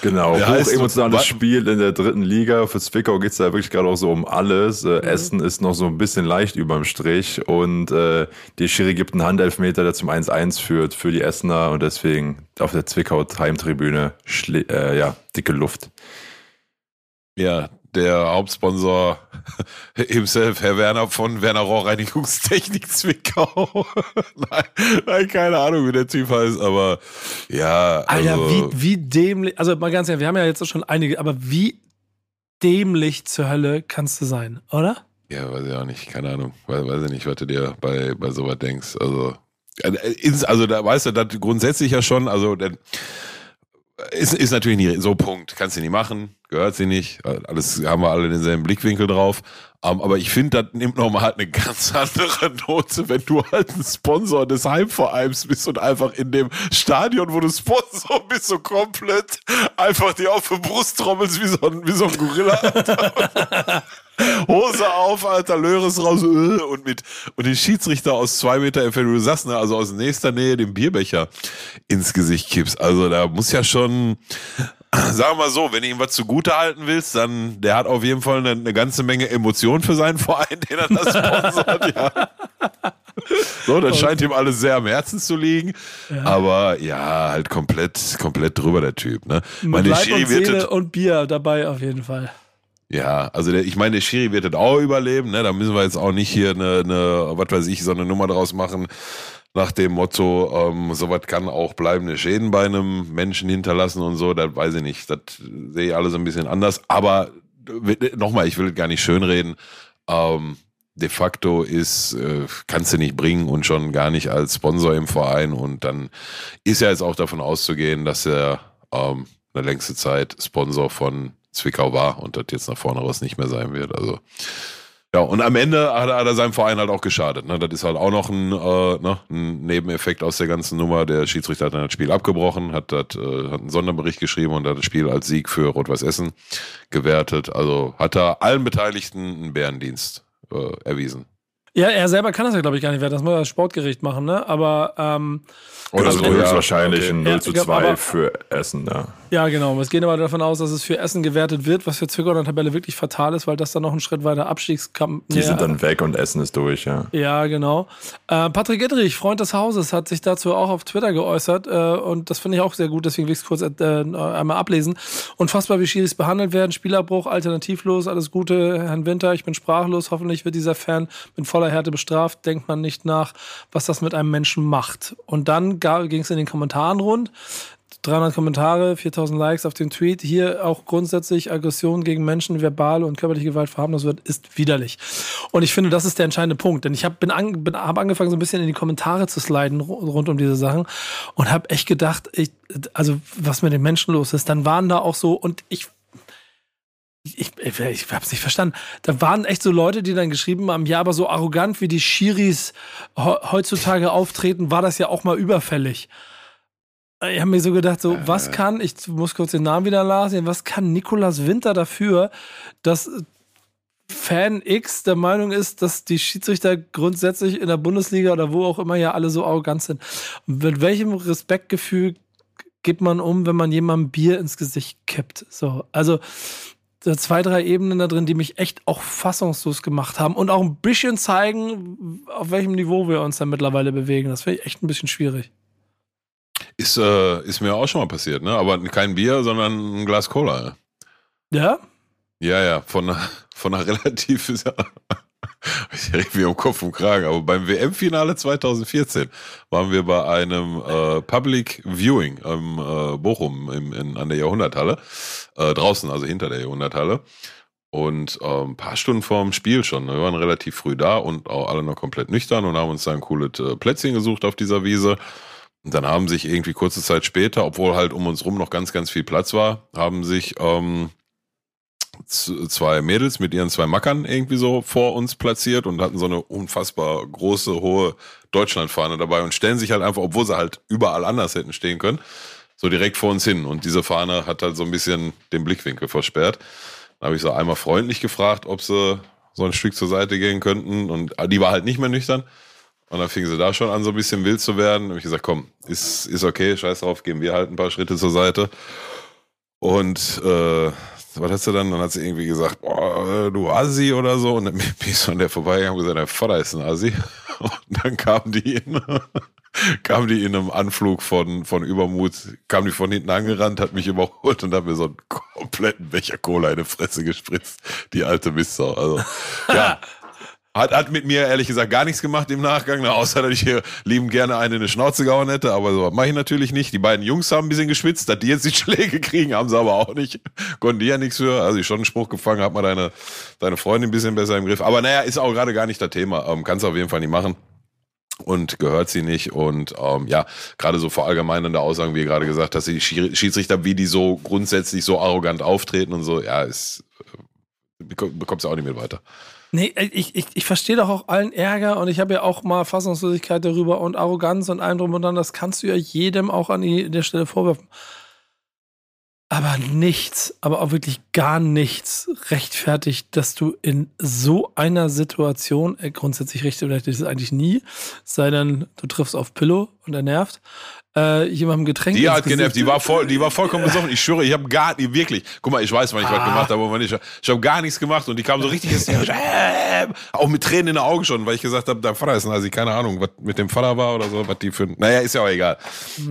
Genau, hoch emotionales Spiel in der dritten Liga. Für Zwickau geht es da wirklich gerade auch so um alles. Äh, mhm. Essen ist noch so ein bisschen leicht überm Strich und äh, die Schiri gibt einen Handelfmeter, der zum 1-1 führt für die Essener und deswegen auf der Zwickau Heimtribüne äh, ja, dicke Luft. Ja, der Hauptsponsor himself, Herr Werner von Werner Rohrreinigungstechnik Zwickau. nein, nein, keine Ahnung, wie der Typ heißt, aber ja. Also Alter, wie, wie dämlich, also mal ganz ehrlich, wir haben ja jetzt schon einige, aber wie dämlich zur Hölle kannst du sein, oder? Ja, weiß ich auch nicht, keine Ahnung. Weiß, weiß ich nicht, was du dir bei, bei sowas denkst. Also, äh, also da weißt du, das grundsätzlich ja schon, also denn, ist, ist natürlich nicht so Punkt. Kannst du nicht machen, gehört sie nicht. Alles haben wir alle denselben Blickwinkel drauf. Um, aber ich finde, das nimmt nochmal halt eine ganz andere Note, wenn du halt ein Sponsor des Heimvereins bist und einfach in dem Stadion, wo du Sponsor bist, so komplett einfach dir auf die Brust trommelst wie so ein, wie so ein Gorilla. Hose auf, Alter, Löres raus äh, und mit und den Schiedsrichter aus zwei Meter Entfernung, du sagst, ne, also aus nächster Nähe den Bierbecher ins Gesicht kippst. Also da muss ja schon, sagen wir mal so, wenn du ihm was zugute halten willst, dann der hat auf jeden Fall eine, eine ganze Menge Emotionen für seinen Verein, den er das sponsert, ja. So, das scheint ihm alles sehr am Herzen zu liegen. Ja. Aber ja, halt komplett, komplett drüber der Typ. Ne? Mit Meine Leib und Seele und Bier dabei auf jeden Fall. Ja, also der, ich meine, der Schiri wird das auch überleben, ne? Da müssen wir jetzt auch nicht hier eine, eine was weiß ich, so eine Nummer draus machen, nach dem Motto, ähm, sowas kann auch bleibende Schäden bei einem Menschen hinterlassen und so, das weiß ich nicht. Das sehe ich alles ein bisschen anders. Aber nochmal, ich will gar nicht schönreden. Ähm, de facto ist, äh, kannst du nicht bringen und schon gar nicht als Sponsor im Verein. Und dann ist ja jetzt auch davon auszugehen, dass er ähm, eine längste Zeit Sponsor von Zwickau war und das jetzt nach vorne raus nicht mehr sein wird. Also ja, und am Ende hat er, hat er seinem Verein halt auch geschadet. Ne? Das ist halt auch noch ein, äh, ne, ein Nebeneffekt aus der ganzen Nummer. Der Schiedsrichter hat dann das Spiel abgebrochen, hat, dat, äh, hat einen Sonderbericht geschrieben und hat das Spiel als Sieg für Rot-Weiß Essen gewertet. Also hat er allen Beteiligten einen Bärendienst äh, erwiesen. Ja, er selber kann das ja, glaube ich, gar nicht werden. Das muss er sportgericht machen, ne? Aber ähm, Oder also, so ja, höchstwahrscheinlich okay. ein 0 Ja, zu ich glaub, 2 aber- für Essen, ja. Ja, genau. Wir gehen aber davon aus, dass es für Essen gewertet wird, was für Zwickau in der Tabelle wirklich fatal ist, weil das dann noch einen Schritt weiter Abstiegskampf. Die sind dann weg und Essen ist durch, ja. Ja, genau. Äh, Patrick Edrich, Freund des Hauses, hat sich dazu auch auf Twitter geäußert äh, und das finde ich auch sehr gut, deswegen will ich es kurz äh, einmal ablesen. Unfassbar, wie Schiris behandelt werden, Spielabbruch, alternativlos, alles Gute, Herrn Winter, ich bin sprachlos, hoffentlich wird dieser Fan mit voller Härte bestraft, denkt man nicht nach, was das mit einem Menschen macht. Und dann ging es in den Kommentaren rund. 300 Kommentare, 4000 Likes auf den Tweet. Hier auch grundsätzlich Aggression gegen Menschen, verbale und körperliche Gewalt verharmlos wird, ist widerlich. Und ich finde, das ist der entscheidende Punkt. Denn ich habe an, bin, hab angefangen, so ein bisschen in die Kommentare zu sliden ru- rund um diese Sachen und habe echt gedacht, ich, also was mit den Menschen los ist. Dann waren da auch so, und ich ich, ich, ich hab's nicht verstanden. Da waren echt so Leute, die dann geschrieben haben, ja, aber so arrogant wie die Schiris he- heutzutage auftreten, war das ja auch mal überfällig. Ich habe mir so gedacht, so, was kann, ich muss kurz den Namen wieder lassen, was kann Nikolas Winter dafür, dass Fan X der Meinung ist, dass die Schiedsrichter grundsätzlich in der Bundesliga oder wo auch immer ja alle so arrogant sind. Und mit welchem Respektgefühl geht man um, wenn man jemandem Bier ins Gesicht kippt? So, also da zwei, drei Ebenen da drin, die mich echt auch fassungslos gemacht haben und auch ein bisschen zeigen, auf welchem Niveau wir uns da mittlerweile bewegen. Das finde ich echt ein bisschen schwierig. Ist, äh, ist mir auch schon mal passiert, ne? Aber kein Bier, sondern ein Glas Cola. Ja? Ja, ja, von einer, von einer relativ, ich rede mir um Kopf und Kragen, aber beim WM-Finale 2014 waren wir bei einem äh, Public Viewing im äh, Bochum im, in, an der Jahrhunderthalle, äh, draußen, also hinter der Jahrhunderthalle. Und ein paar Stunden vorm Spiel schon. ne? Wir waren relativ früh da und auch alle noch komplett nüchtern und haben uns da ein cooles äh, Plätzchen gesucht auf dieser Wiese. Und dann haben sich irgendwie kurze Zeit später, obwohl halt um uns rum noch ganz, ganz viel Platz war, haben sich ähm, zwei Mädels mit ihren zwei Mackern irgendwie so vor uns platziert und hatten so eine unfassbar große, hohe Deutschlandfahne dabei und stellen sich halt einfach, obwohl sie halt überall anders hätten stehen können, so direkt vor uns hin. Und diese Fahne hat halt so ein bisschen den Blickwinkel versperrt. Dann habe ich so einmal freundlich gefragt, ob sie so ein Stück zur Seite gehen könnten. Und die war halt nicht mehr nüchtern. Und dann fing sie da schon an, so ein bisschen wild zu werden. Habe ich gesagt, komm, ist, ist okay, scheiß drauf, gehen wir halt ein paar Schritte zur Seite. Und äh, was hat sie dann? Dann hat sie irgendwie gesagt, boah, du Assi oder so. Und dann bin ich so an der vorbeigegangen und gesagt, dein Vater ist ein Assi. Und dann kam die in, kam die in einem Anflug von, von Übermut, kam die von hinten angerannt, hat mich überholt und hat mir so einen kompletten Becher Cola in die Fresse gespritzt. Die alte Mistsau. Also, ja. Hat, hat mit mir ehrlich gesagt gar nichts gemacht im Nachgang, na, außer dass ich hier lieben gerne eine in die Schnauze gehauen hätte, aber so mache ich natürlich nicht. Die beiden Jungs haben ein bisschen geschwitzt, dass die jetzt die Schläge kriegen, haben sie aber auch nicht. Konnten die ja nichts für. Also ich schon einen Spruch gefangen, hat mal deine, deine Freundin ein bisschen besser im Griff. Aber naja, ist auch gerade gar nicht das Thema. Ähm, Kannst du auf jeden Fall nicht machen. Und gehört sie nicht. Und ähm, ja, gerade so verallgemeinernde Aussagen, wie ihr gerade gesagt hast, die Schiedsrichter, wie die so grundsätzlich so arrogant auftreten und so, ja, ist, äh, beko- bekommst du auch nicht mit weiter. Nee, ich, ich, ich verstehe doch auch allen Ärger und ich habe ja auch mal Fassungslosigkeit darüber und Arroganz und allem drum und dran. Das kannst du ja jedem auch an der Stelle vorwerfen. Aber nichts, aber auch wirklich gar nichts rechtfertigt, dass du in so einer Situation, äh, grundsätzlich rechtfertigt ist es eigentlich nie, sei denn du triffst auf Pillow und er nervt, äh, jemandem Getränk Die ins hat genervt, die war voll, die war vollkommen besoffen. Ich schwöre, ich habe gar nicht, wirklich. Guck mal, ich weiß, wann ich was gemacht habe, aber nicht. Ich habe gar nichts gemacht und die kam so richtig hysterisch, äh, auch mit Tränen in den Augen schon, weil ich gesagt habe, dein Vater ist ein Asi, keine Ahnung, was mit dem Vater war oder so, was die für. Naja, ist ja auch egal.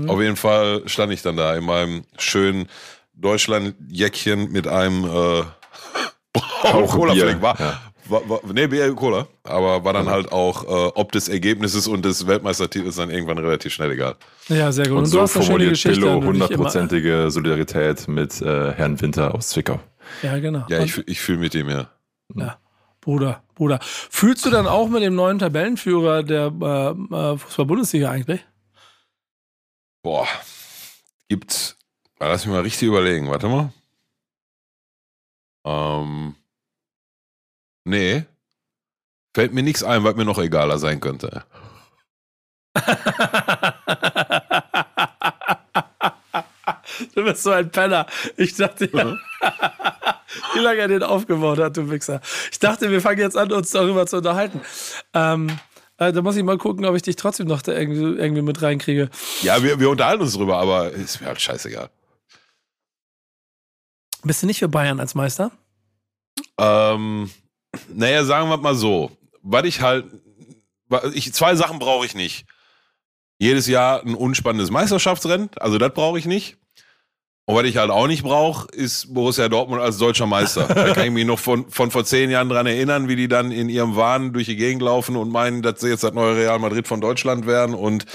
Auf jeden Fall stand ich dann da in meinem schönen Deutschland-Jäckchen mit einem äh, Cola-Fleck. War, ja. War, war, nee, Bier, Cola. Aber war dann halt auch äh, ob des Ergebnisses und des Weltmeistertitels dann irgendwann relativ schnell egal. Ja, sehr gut. Und, Und, du so hast eine schöne formuliert Geschichte. Pillow hundertprozentige Solidarität mit äh, Herrn Winter aus Zwickau. Ja, genau. Ja, Und- ich, ich fühle mit ihm, ja. Ja, Bruder, Bruder. Fühlst du dann auch mit dem neuen Tabellenführer der äh, äh, Fußball-Bundesliga eigentlich? Boah, gibt Lass mich mal richtig überlegen. Warte mal. Ähm. Nee. Fällt mir nichts ein, was mir noch egaler sein könnte. du bist so ein Penner. Ich dachte ja, Mhm. wie lange er den aufgebaut hat, du Wichser. Ich dachte, wir fangen jetzt an, uns darüber zu unterhalten. Ähm, äh, da muss ich mal gucken, ob ich dich trotzdem noch da irgendwie, irgendwie mit reinkriege. Ja, wir, wir unterhalten uns drüber, aber ist mir halt scheißegal. Bist du nicht für Bayern als Meister? Ähm, naja, sagen wir mal so. Was ich halt. Ich, zwei Sachen brauche ich nicht. Jedes Jahr ein unspannendes Meisterschaftsrennen, also das brauche ich nicht. Und was ich halt auch nicht brauche, ist Borussia Dortmund als deutscher Meister. Da kann ich mich noch von, von vor zehn Jahren dran erinnern, wie die dann in ihrem Wahn durch die Gegend laufen und meinen, dass sie jetzt das neue Real Madrid von Deutschland werden und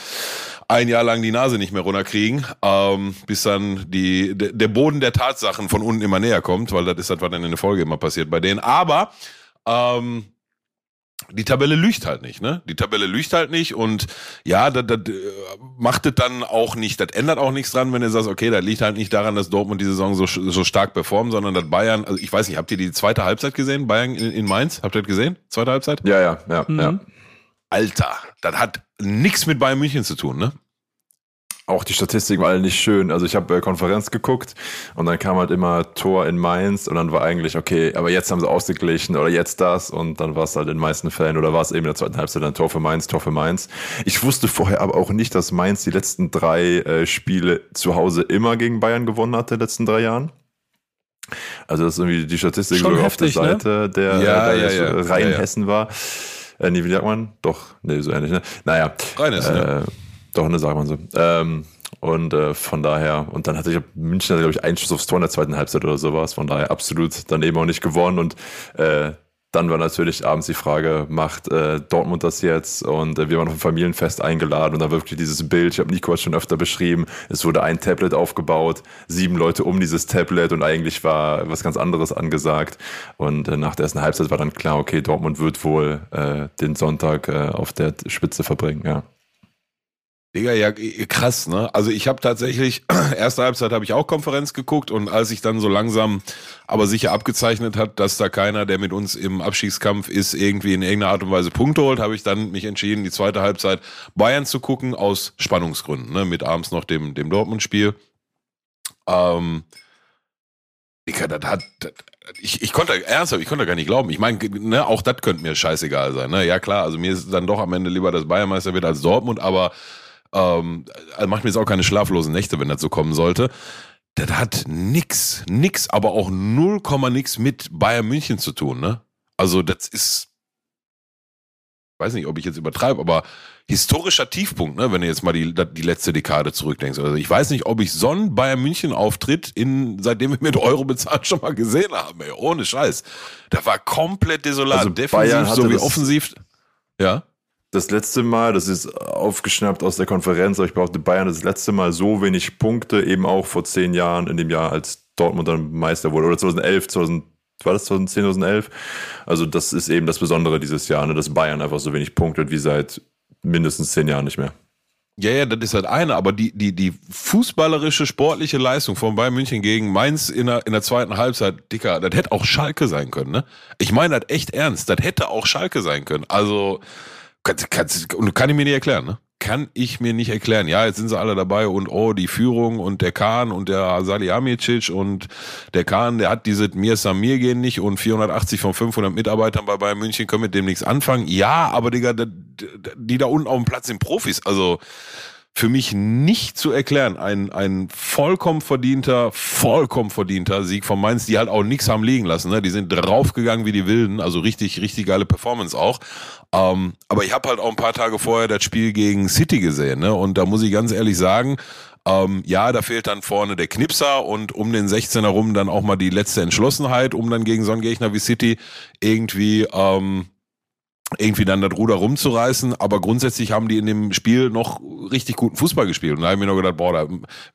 ein Jahr lang die Nase nicht mehr runterkriegen, ähm, bis dann die, de, der Boden der Tatsachen von unten immer näher kommt, weil das ist das, was dann in der Folge immer passiert bei denen. Aber ähm, die Tabelle lügt halt nicht, ne? Die Tabelle lügt halt nicht und ja, das, das macht es dann auch nicht, das ändert auch nichts dran, wenn du sagst, okay, das liegt halt nicht daran, dass Dortmund die Saison so, so stark performt, sondern dass Bayern, also ich weiß nicht, habt ihr die zweite Halbzeit gesehen, Bayern in, in Mainz? Habt ihr das gesehen? Zweite Halbzeit? Ja, ja, ja, ja. Alter, das hat nichts mit Bayern München zu tun, ne? Auch die Statistiken waren alle nicht schön. Also ich habe äh, Konferenz geguckt und dann kam halt immer Tor in Mainz und dann war eigentlich, okay, aber jetzt haben sie ausgeglichen oder jetzt das und dann war es halt in den meisten Fällen oder war es eben in der zweiten Halbzeit dann Tor für Mainz, Tor für Mainz. Ich wusste vorher aber auch nicht, dass Mainz die letzten drei äh, Spiele zu Hause immer gegen Bayern gewonnen hat, in den letzten drei Jahren. Also das ist irgendwie die Statistik Schon sogar heftig, auf ne? der Seite der, Ja, der ja, ja. rein Ja, ja. Hessen war. Äh, nee, wie sagt man? Doch, nee, so ähnlich, ne? Naja. Reines, ne? Äh, doch, ne, sagt man so. Ähm, und äh, von daher, und dann hatte ich, München glaube ich, einen Schuss aufs Tor in der zweiten Halbzeit oder sowas. Von daher absolut daneben auch nicht gewonnen. Und äh, dann war natürlich abends die Frage, macht äh, Dortmund das jetzt? Und äh, wir waren auf ein Familienfest eingeladen und da wirklich dieses Bild, ich habe Nico schon öfter beschrieben, es wurde ein Tablet aufgebaut, sieben Leute um dieses Tablet und eigentlich war was ganz anderes angesagt. Und äh, nach der ersten Halbzeit war dann klar, okay, Dortmund wird wohl äh, den Sonntag äh, auf der Spitze verbringen, ja. Digga, ja, krass, ne? Also ich habe tatsächlich, erste Halbzeit habe ich auch Konferenz geguckt und als sich dann so langsam aber sicher abgezeichnet hat, dass da keiner, der mit uns im Abstiegskampf ist, irgendwie in irgendeiner Art und Weise Punkte holt, habe ich dann mich entschieden, die zweite Halbzeit Bayern zu gucken, aus Spannungsgründen, ne? Mit abends noch dem, dem Dortmund-Spiel. Ähm, Digga, das hat, das, ich, ich konnte, ernsthaft, ich konnte gar nicht glauben. Ich meine, ne, auch das könnte mir scheißegal sein. Ne? Ja klar, also mir ist dann doch am Ende lieber, dass Bayern Meister wird als Dortmund, aber ähm, also macht mir jetzt auch keine schlaflosen Nächte, wenn das so kommen sollte. Das hat nix, nix, aber auch 0, nix mit Bayern München zu tun, ne? Also das ist, weiß nicht, ob ich jetzt übertreibe, aber historischer Tiefpunkt, ne? Wenn du jetzt mal die, die letzte Dekade zurückdenkst. Also ich weiß nicht, ob ich so einen Bayern München Auftritt in, seitdem wir mit Euro bezahlt schon mal gesehen haben, ey. Ohne Scheiß. Da war komplett desolat. Also Defensiv sowie offensiv. Ja. Das letzte Mal, das ist aufgeschnappt aus der Konferenz, aber ich behaupte, Bayern das letzte Mal so wenig Punkte, eben auch vor zehn Jahren, in dem Jahr, als Dortmund dann Meister wurde, oder 2011, 2000, war das 2010, 2011? Also das ist eben das Besondere dieses Jahr, ne, dass Bayern einfach so wenig punktet wie seit mindestens zehn Jahren nicht mehr. Ja, ja, das ist halt eine, aber die, die, die fußballerische, sportliche Leistung von Bayern München gegen Mainz in der, in der zweiten Halbzeit, Dicker, das hätte auch Schalke sein können, ne? Ich meine das echt ernst, das hätte auch Schalke sein können. Also, kann, kann, und kann ich mir nicht erklären, ne? Kann ich mir nicht erklären. Ja, jetzt sind sie alle dabei und oh, die Führung und der Kahn und der Salihamidzic und der Kahn, der hat diese Mir Samir gehen nicht und 480 von 500 Mitarbeitern bei Bayern München können mit dem nichts anfangen. Ja, aber Digga, die da unten auf dem Platz sind Profis. Also, für mich nicht zu erklären. Ein, ein vollkommen verdienter, vollkommen verdienter Sieg von Mainz, die halt auch nichts haben liegen lassen. Ne? Die sind draufgegangen wie die Wilden, also richtig, richtig geile Performance auch. Ähm, aber ich habe halt auch ein paar Tage vorher das Spiel gegen City gesehen. Ne? Und da muss ich ganz ehrlich sagen, ähm, ja, da fehlt dann vorne der Knipser und um den 16er rum dann auch mal die letzte Entschlossenheit, um dann gegen so einen Gegner wie City irgendwie... Ähm, irgendwie dann das Ruder rumzureißen, aber grundsätzlich haben die in dem Spiel noch richtig guten Fußball gespielt. Und da habe ich mir nur gedacht, boah, da,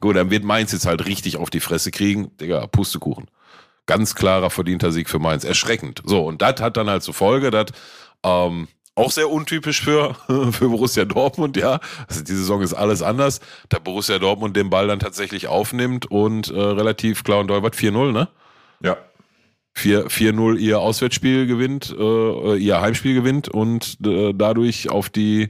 gut, dann wird Mainz jetzt halt richtig auf die Fresse kriegen. Digga, Pustekuchen. Ganz klarer verdienter Sieg für Mainz. Erschreckend. So, und das hat dann halt zur Folge, dass ähm, Auch sehr untypisch für, für Borussia Dortmund, ja. Also die Saison ist alles anders. Da Borussia Dortmund den Ball dann tatsächlich aufnimmt und äh, relativ klar und deutlich 4-0, ne? Ja. 4-0 ihr Auswärtsspiel gewinnt, äh, ihr Heimspiel gewinnt und äh, dadurch auf die,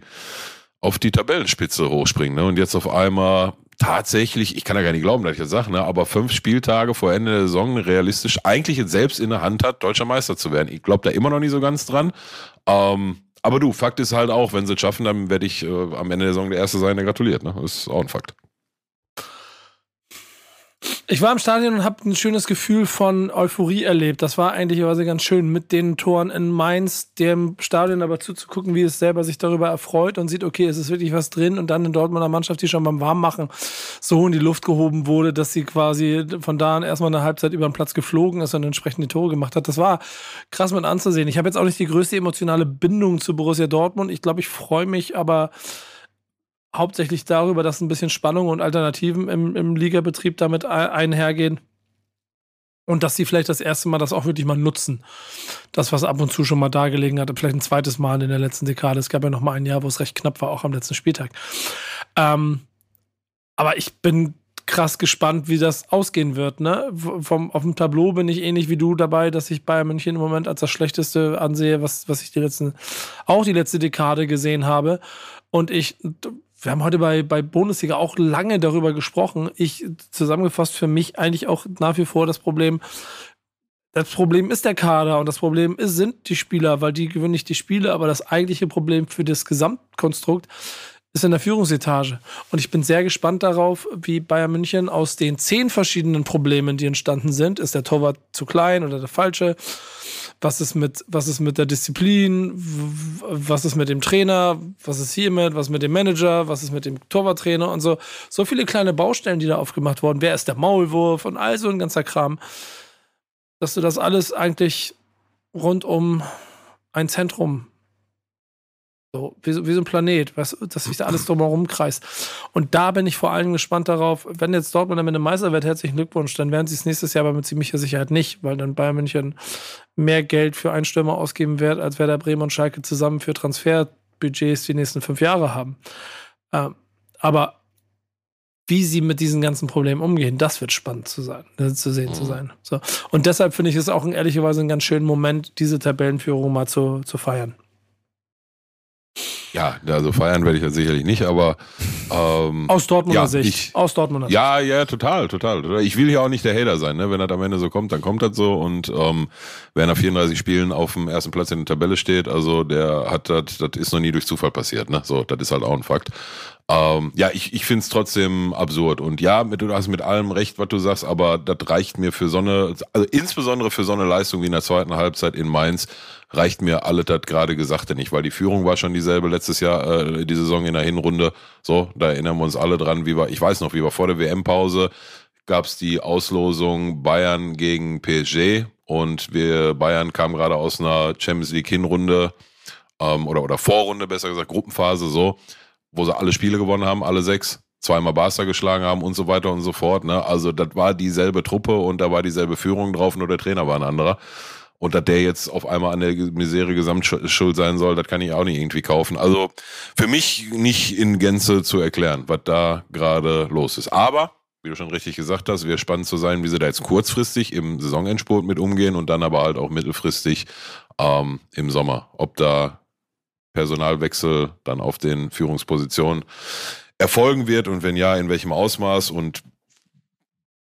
auf die Tabellenspitze hochspringen. Ne? Und jetzt auf einmal tatsächlich, ich kann ja gar nicht glauben, dass ich das sage, ne? aber fünf Spieltage vor Ende der Saison realistisch eigentlich jetzt selbst in der Hand hat, deutscher Meister zu werden. Ich glaube da immer noch nicht so ganz dran. Ähm, aber du, Fakt ist halt auch, wenn sie es schaffen, dann werde ich äh, am Ende der Saison der Erste sein, der gratuliert. Ne? Das ist auch ein Fakt. Ich war im Stadion und habe ein schönes Gefühl von Euphorie erlebt. Das war eigentlich ganz schön mit den Toren in Mainz, dem Stadion aber zuzugucken, wie es selber sich darüber erfreut und sieht, okay, es ist wirklich was drin und dann in Dortmunder Mannschaft, die schon beim Warmmachen so in die Luft gehoben wurde, dass sie quasi von da an erstmal eine Halbzeit über den Platz geflogen ist und entsprechend die Tore gemacht hat. Das war krass mit anzusehen. Ich habe jetzt auch nicht die größte emotionale Bindung zu Borussia Dortmund. Ich glaube, ich freue mich aber hauptsächlich darüber, dass ein bisschen Spannung und Alternativen im, im Ligabetrieb damit einhergehen. Und dass sie vielleicht das erste Mal das auch wirklich mal nutzen. Das, was ab und zu schon mal dargelegen hatte, vielleicht ein zweites Mal in der letzten Dekade. Es gab ja noch mal ein Jahr, wo es recht knapp war, auch am letzten Spieltag. Ähm, aber ich bin krass gespannt, wie das ausgehen wird. Ne? Vom, auf dem Tableau bin ich ähnlich wie du dabei, dass ich Bayern München im Moment als das Schlechteste ansehe, was, was ich die letzten, auch die letzte Dekade gesehen habe. Und ich wir haben heute bei, bei Bundesliga auch lange darüber gesprochen. Ich zusammengefasst für mich eigentlich auch nach wie vor das Problem, das Problem ist der Kader und das Problem ist, sind die Spieler, weil die gewinnen nicht die Spiele, aber das eigentliche Problem für das Gesamtkonstrukt ist in der Führungsetage. Und ich bin sehr gespannt darauf, wie Bayern München aus den zehn verschiedenen Problemen, die entstanden sind, ist der Torwart zu klein oder der falsche, was ist mit, was ist mit der Disziplin, was ist mit dem Trainer, was ist hiermit, was ist mit dem Manager, was ist mit dem Torwarttrainer und so. So viele kleine Baustellen, die da aufgemacht wurden. Wer ist der Maulwurf und all so ein ganzer Kram. Dass du das alles eigentlich rund um ein Zentrum so, wie, wie, so ein Planet, was, dass sich da alles drumherum kreist. Und da bin ich vor allem gespannt darauf, wenn jetzt Dortmund am Ende Meister wird, herzlichen Glückwunsch, dann werden sie es nächstes Jahr aber mit ziemlicher Sicherheit nicht, weil dann Bayern München mehr Geld für einen Stürmer ausgeben wird, als Werder Bremen und Schalke zusammen für Transferbudgets die nächsten fünf Jahre haben. Ähm, aber wie sie mit diesen ganzen Problemen umgehen, das wird spannend zu sein, äh, zu sehen zu mhm. sein. So. Und deshalb finde ich es auch in ehrlicherweise einen ganz schönen Moment, diese Tabellenführung mal zu, zu feiern. Ja, also feiern werde ich ja sicherlich nicht, aber ähm, aus Dortmunder ja, Sicht. Ich, aus Dortmunder Sicht. Ja, ja, total, total. Ich will ja auch nicht der Hater sein, ne? Wenn das am Ende so kommt, dann kommt das so. Und ähm, wer nach 34 Spielen auf dem ersten Platz in der Tabelle steht, also der hat das, das ist noch nie durch Zufall passiert, ne? So, das ist halt auch ein Fakt. Ähm, ja, ich, ich finde es trotzdem absurd. Und ja, mit, du hast mit allem recht, was du sagst, aber das reicht mir für so eine, also insbesondere für so eine Leistung wie in der zweiten Halbzeit in Mainz, reicht mir alles das gerade Gesagte nicht, weil die Führung war schon dieselbe letztes Jahr, äh, die Saison in der Hinrunde. So, da erinnern wir uns alle dran, wie wir, ich weiß noch, wie wir vor der WM-Pause gab es die Auslosung Bayern gegen PSG und wir Bayern kam gerade aus einer Champions League Hinrunde ähm, oder oder Vorrunde besser gesagt Gruppenphase so wo sie alle Spiele gewonnen haben, alle sechs, zweimal Barca geschlagen haben und so weiter und so fort. Ne? Also das war dieselbe Truppe und da war dieselbe Führung drauf, nur der Trainer war ein anderer. Und dass der jetzt auf einmal an der Misere Gesamtschuld sein soll, das kann ich auch nicht irgendwie kaufen. Also für mich nicht in Gänze zu erklären, was da gerade los ist. Aber, wie du schon richtig gesagt hast, wäre spannend zu sein, wie sie da jetzt kurzfristig im Saisonendspurt mit umgehen und dann aber halt auch mittelfristig ähm, im Sommer. Ob da Personalwechsel dann auf den Führungspositionen erfolgen wird und wenn ja, in welchem Ausmaß und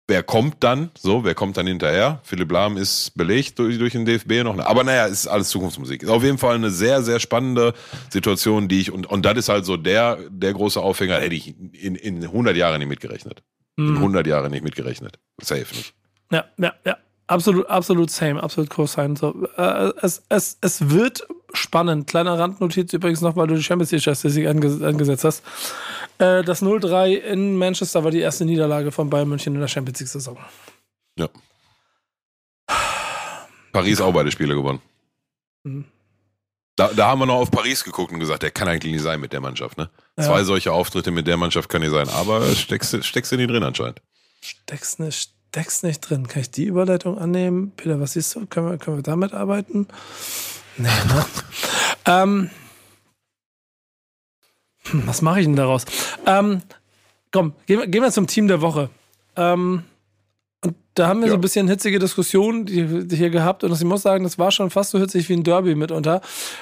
wer kommt dann? So, wer kommt dann hinterher? Philipp Lahm ist belegt durch, durch den DFB noch. Aber naja, ist alles Zukunftsmusik. Ist auf jeden Fall eine sehr, sehr spannende Situation, die ich, und, und das ist halt so der, der große Aufhänger, hätte ich in, in 100 Jahren nicht mitgerechnet. Mhm. In 100 Jahren nicht mitgerechnet. Safe nicht. Ja, ja, ja. Absolut, absolut same, absolut co-sign. So, äh, es, es, es wird spannend. Kleiner Randnotiz übrigens noch, weil du die Champions League Statistik ange angesetzt hast. Äh, das 0-3 in Manchester war die erste Niederlage von Bayern München in der Champions League Saison. Ja. Paris auch beide Spiele gewonnen. Mhm. Da, da haben wir noch auf Paris geguckt und gesagt, der kann eigentlich nicht sein mit der Mannschaft. Ne? Ja. Zwei solche Auftritte mit der Mannschaft kann nicht sein, aber steckst, steckst du nicht drin anscheinend. Steckst nicht, steckst nicht drin. Kann ich die Überleitung annehmen? Peter, was siehst du? Können wir, können wir damit arbeiten? Nee, ne? ähm, hm, was mache ich denn daraus? Ähm, komm, gehen, gehen, wir zum Team der Woche. Ähm, und da haben wir so ein bisschen hitzige Diskussionen hier gehabt. Und ich muss sagen, das war schon fast so hitzig wie ein Derby mitunter.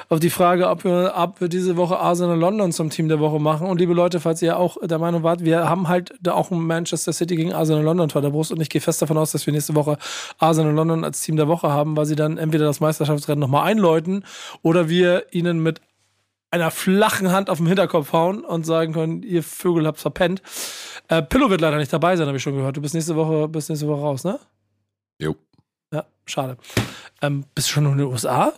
Auf die Frage, ob wir, ob wir diese Woche Arsenal London zum Team der Woche machen. Und liebe Leute, falls ihr auch der Meinung wart, wir haben halt da auch ein Manchester City gegen Arsenal London vor der Brust. Und ich gehe fest davon aus, dass wir nächste Woche Arsenal London als Team der Woche haben, weil sie dann entweder das Meisterschaftsrennen nochmal einläuten oder wir ihnen mit einer flachen Hand auf den Hinterkopf hauen und sagen können, ihr Vögel habt's verpennt. Äh, Pillow wird leider nicht dabei sein, habe ich schon gehört. Du bist nächste Woche, bist nächste Woche raus, ne? Jo. Ja, schade. Ähm, bist du schon in den USA?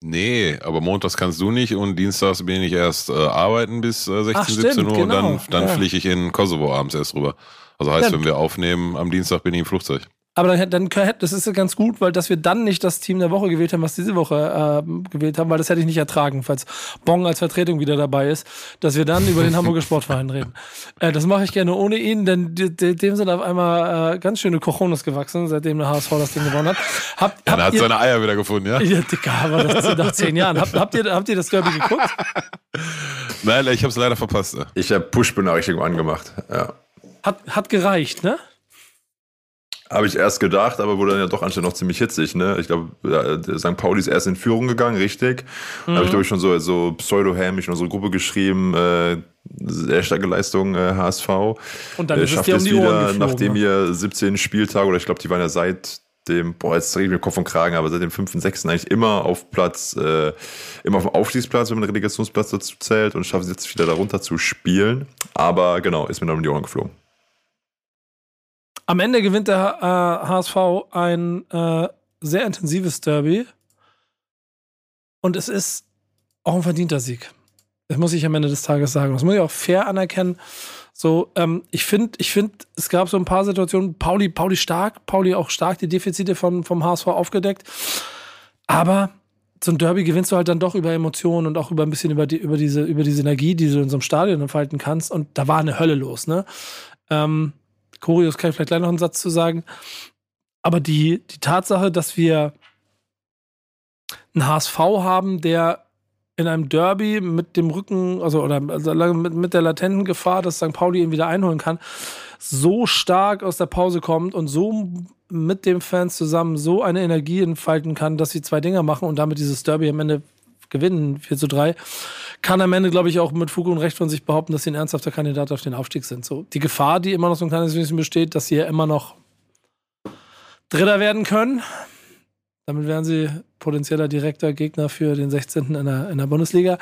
Nee, aber montags kannst du nicht und dienstags bin ich erst äh, arbeiten bis äh, 16, Ach, stimmt, 17 Uhr und genau. dann, dann Ja. fliege ich in Kosovo abends erst rüber. Also heißt, Ja. wenn wir aufnehmen, am Dienstag bin ich im Flugzeug. Aber dann, dann das ist ja ganz gut, weil dass wir dann nicht das Team der Woche gewählt haben, was diese Woche ähm, gewählt haben, weil das hätte ich nicht ertragen, falls Bong als Vertretung wieder dabei ist, dass wir dann über den Hamburger Sportverein reden. Äh, das mache ich gerne ohne ihn, denn de, de, dem sind auf einmal äh, ganz schöne Cojones gewachsen, seitdem der HSV das Ding gewonnen hat. Hab, Dann habt hat ihr- seine Eier wieder gefunden, ja? Ja, Dicker, aber das nach zehn Jahren. Habt, habt, ihr, habt ihr das Derby geguckt? Nein, ich habe es leider verpasst. ja. Ich habe Push-Benachrichtigung angemacht. Ja. Hat, hat gereicht, ne? Habe ich erst gedacht, aber wurde dann ja doch anscheinend noch ziemlich hitzig. Ne? Ich glaube, St. Pauli ist erst in Führung gegangen, richtig. Da habe ich, glaube ich, schon so, so pseudo-hämisch in unsere Gruppe geschrieben, äh, sehr starke Leistung äh, HSV. Und dann Äh, es schafft um es Ohren wieder, geflogen, nachdem ne? ihr 17 Spieltage, oder ich glaube, die waren ja seit dem, boah, jetzt drehe ich mir Kopf und Kragen, aber seit dem 5. und 6. eigentlich immer auf Platz, äh, immer auf dem Aufstiegsplatz, wenn man den Relegationsplatz dazu zählt und schafft es jetzt wieder darunter zu spielen. Aber genau, ist mir dann um die Ohren geflogen. Am Ende gewinnt der äh, HSV ein äh, sehr intensives Derby. Und es ist auch ein verdienter Sieg. Das muss ich am Ende des Tages sagen. Das muss ich auch fair anerkennen. So, ähm, ich finde, ich finde, es gab so ein paar Situationen, Pauli, Pauli stark, Pauli auch stark die Defizite von, vom HSV aufgedeckt. Aber so ein Derby gewinnst du halt dann doch über Emotionen und auch über ein bisschen über, die, über, diese, über diese Energie, die du in so einem Stadion entfalten kannst. Und da war eine Hölle los, ne? Ähm, Kurios kann ich vielleicht gleich noch einen Satz zu sagen. Aber die, die Tatsache, dass wir einen HSV haben, der in einem Derby mit dem Rücken, also oder also mit, mit der latenten Gefahr, dass St. Pauli ihn wieder einholen kann, so stark aus der Pause kommt und so mit den Fans zusammen so eine Energie entfalten kann, dass sie zwei Dinger machen und damit dieses Derby am Ende gewinnen, 4 zu 3, kann am Ende, glaube ich, auch mit Fug und Recht von sich behaupten, dass sie ein ernsthafter Kandidat auf den Aufstieg sind. So, die Gefahr, die immer noch so ein kleines bisschen besteht, dass sie ja immer noch Dritter werden können. Damit wären sie potenzieller direkter Gegner für den 16. in der, in der Bundesliga.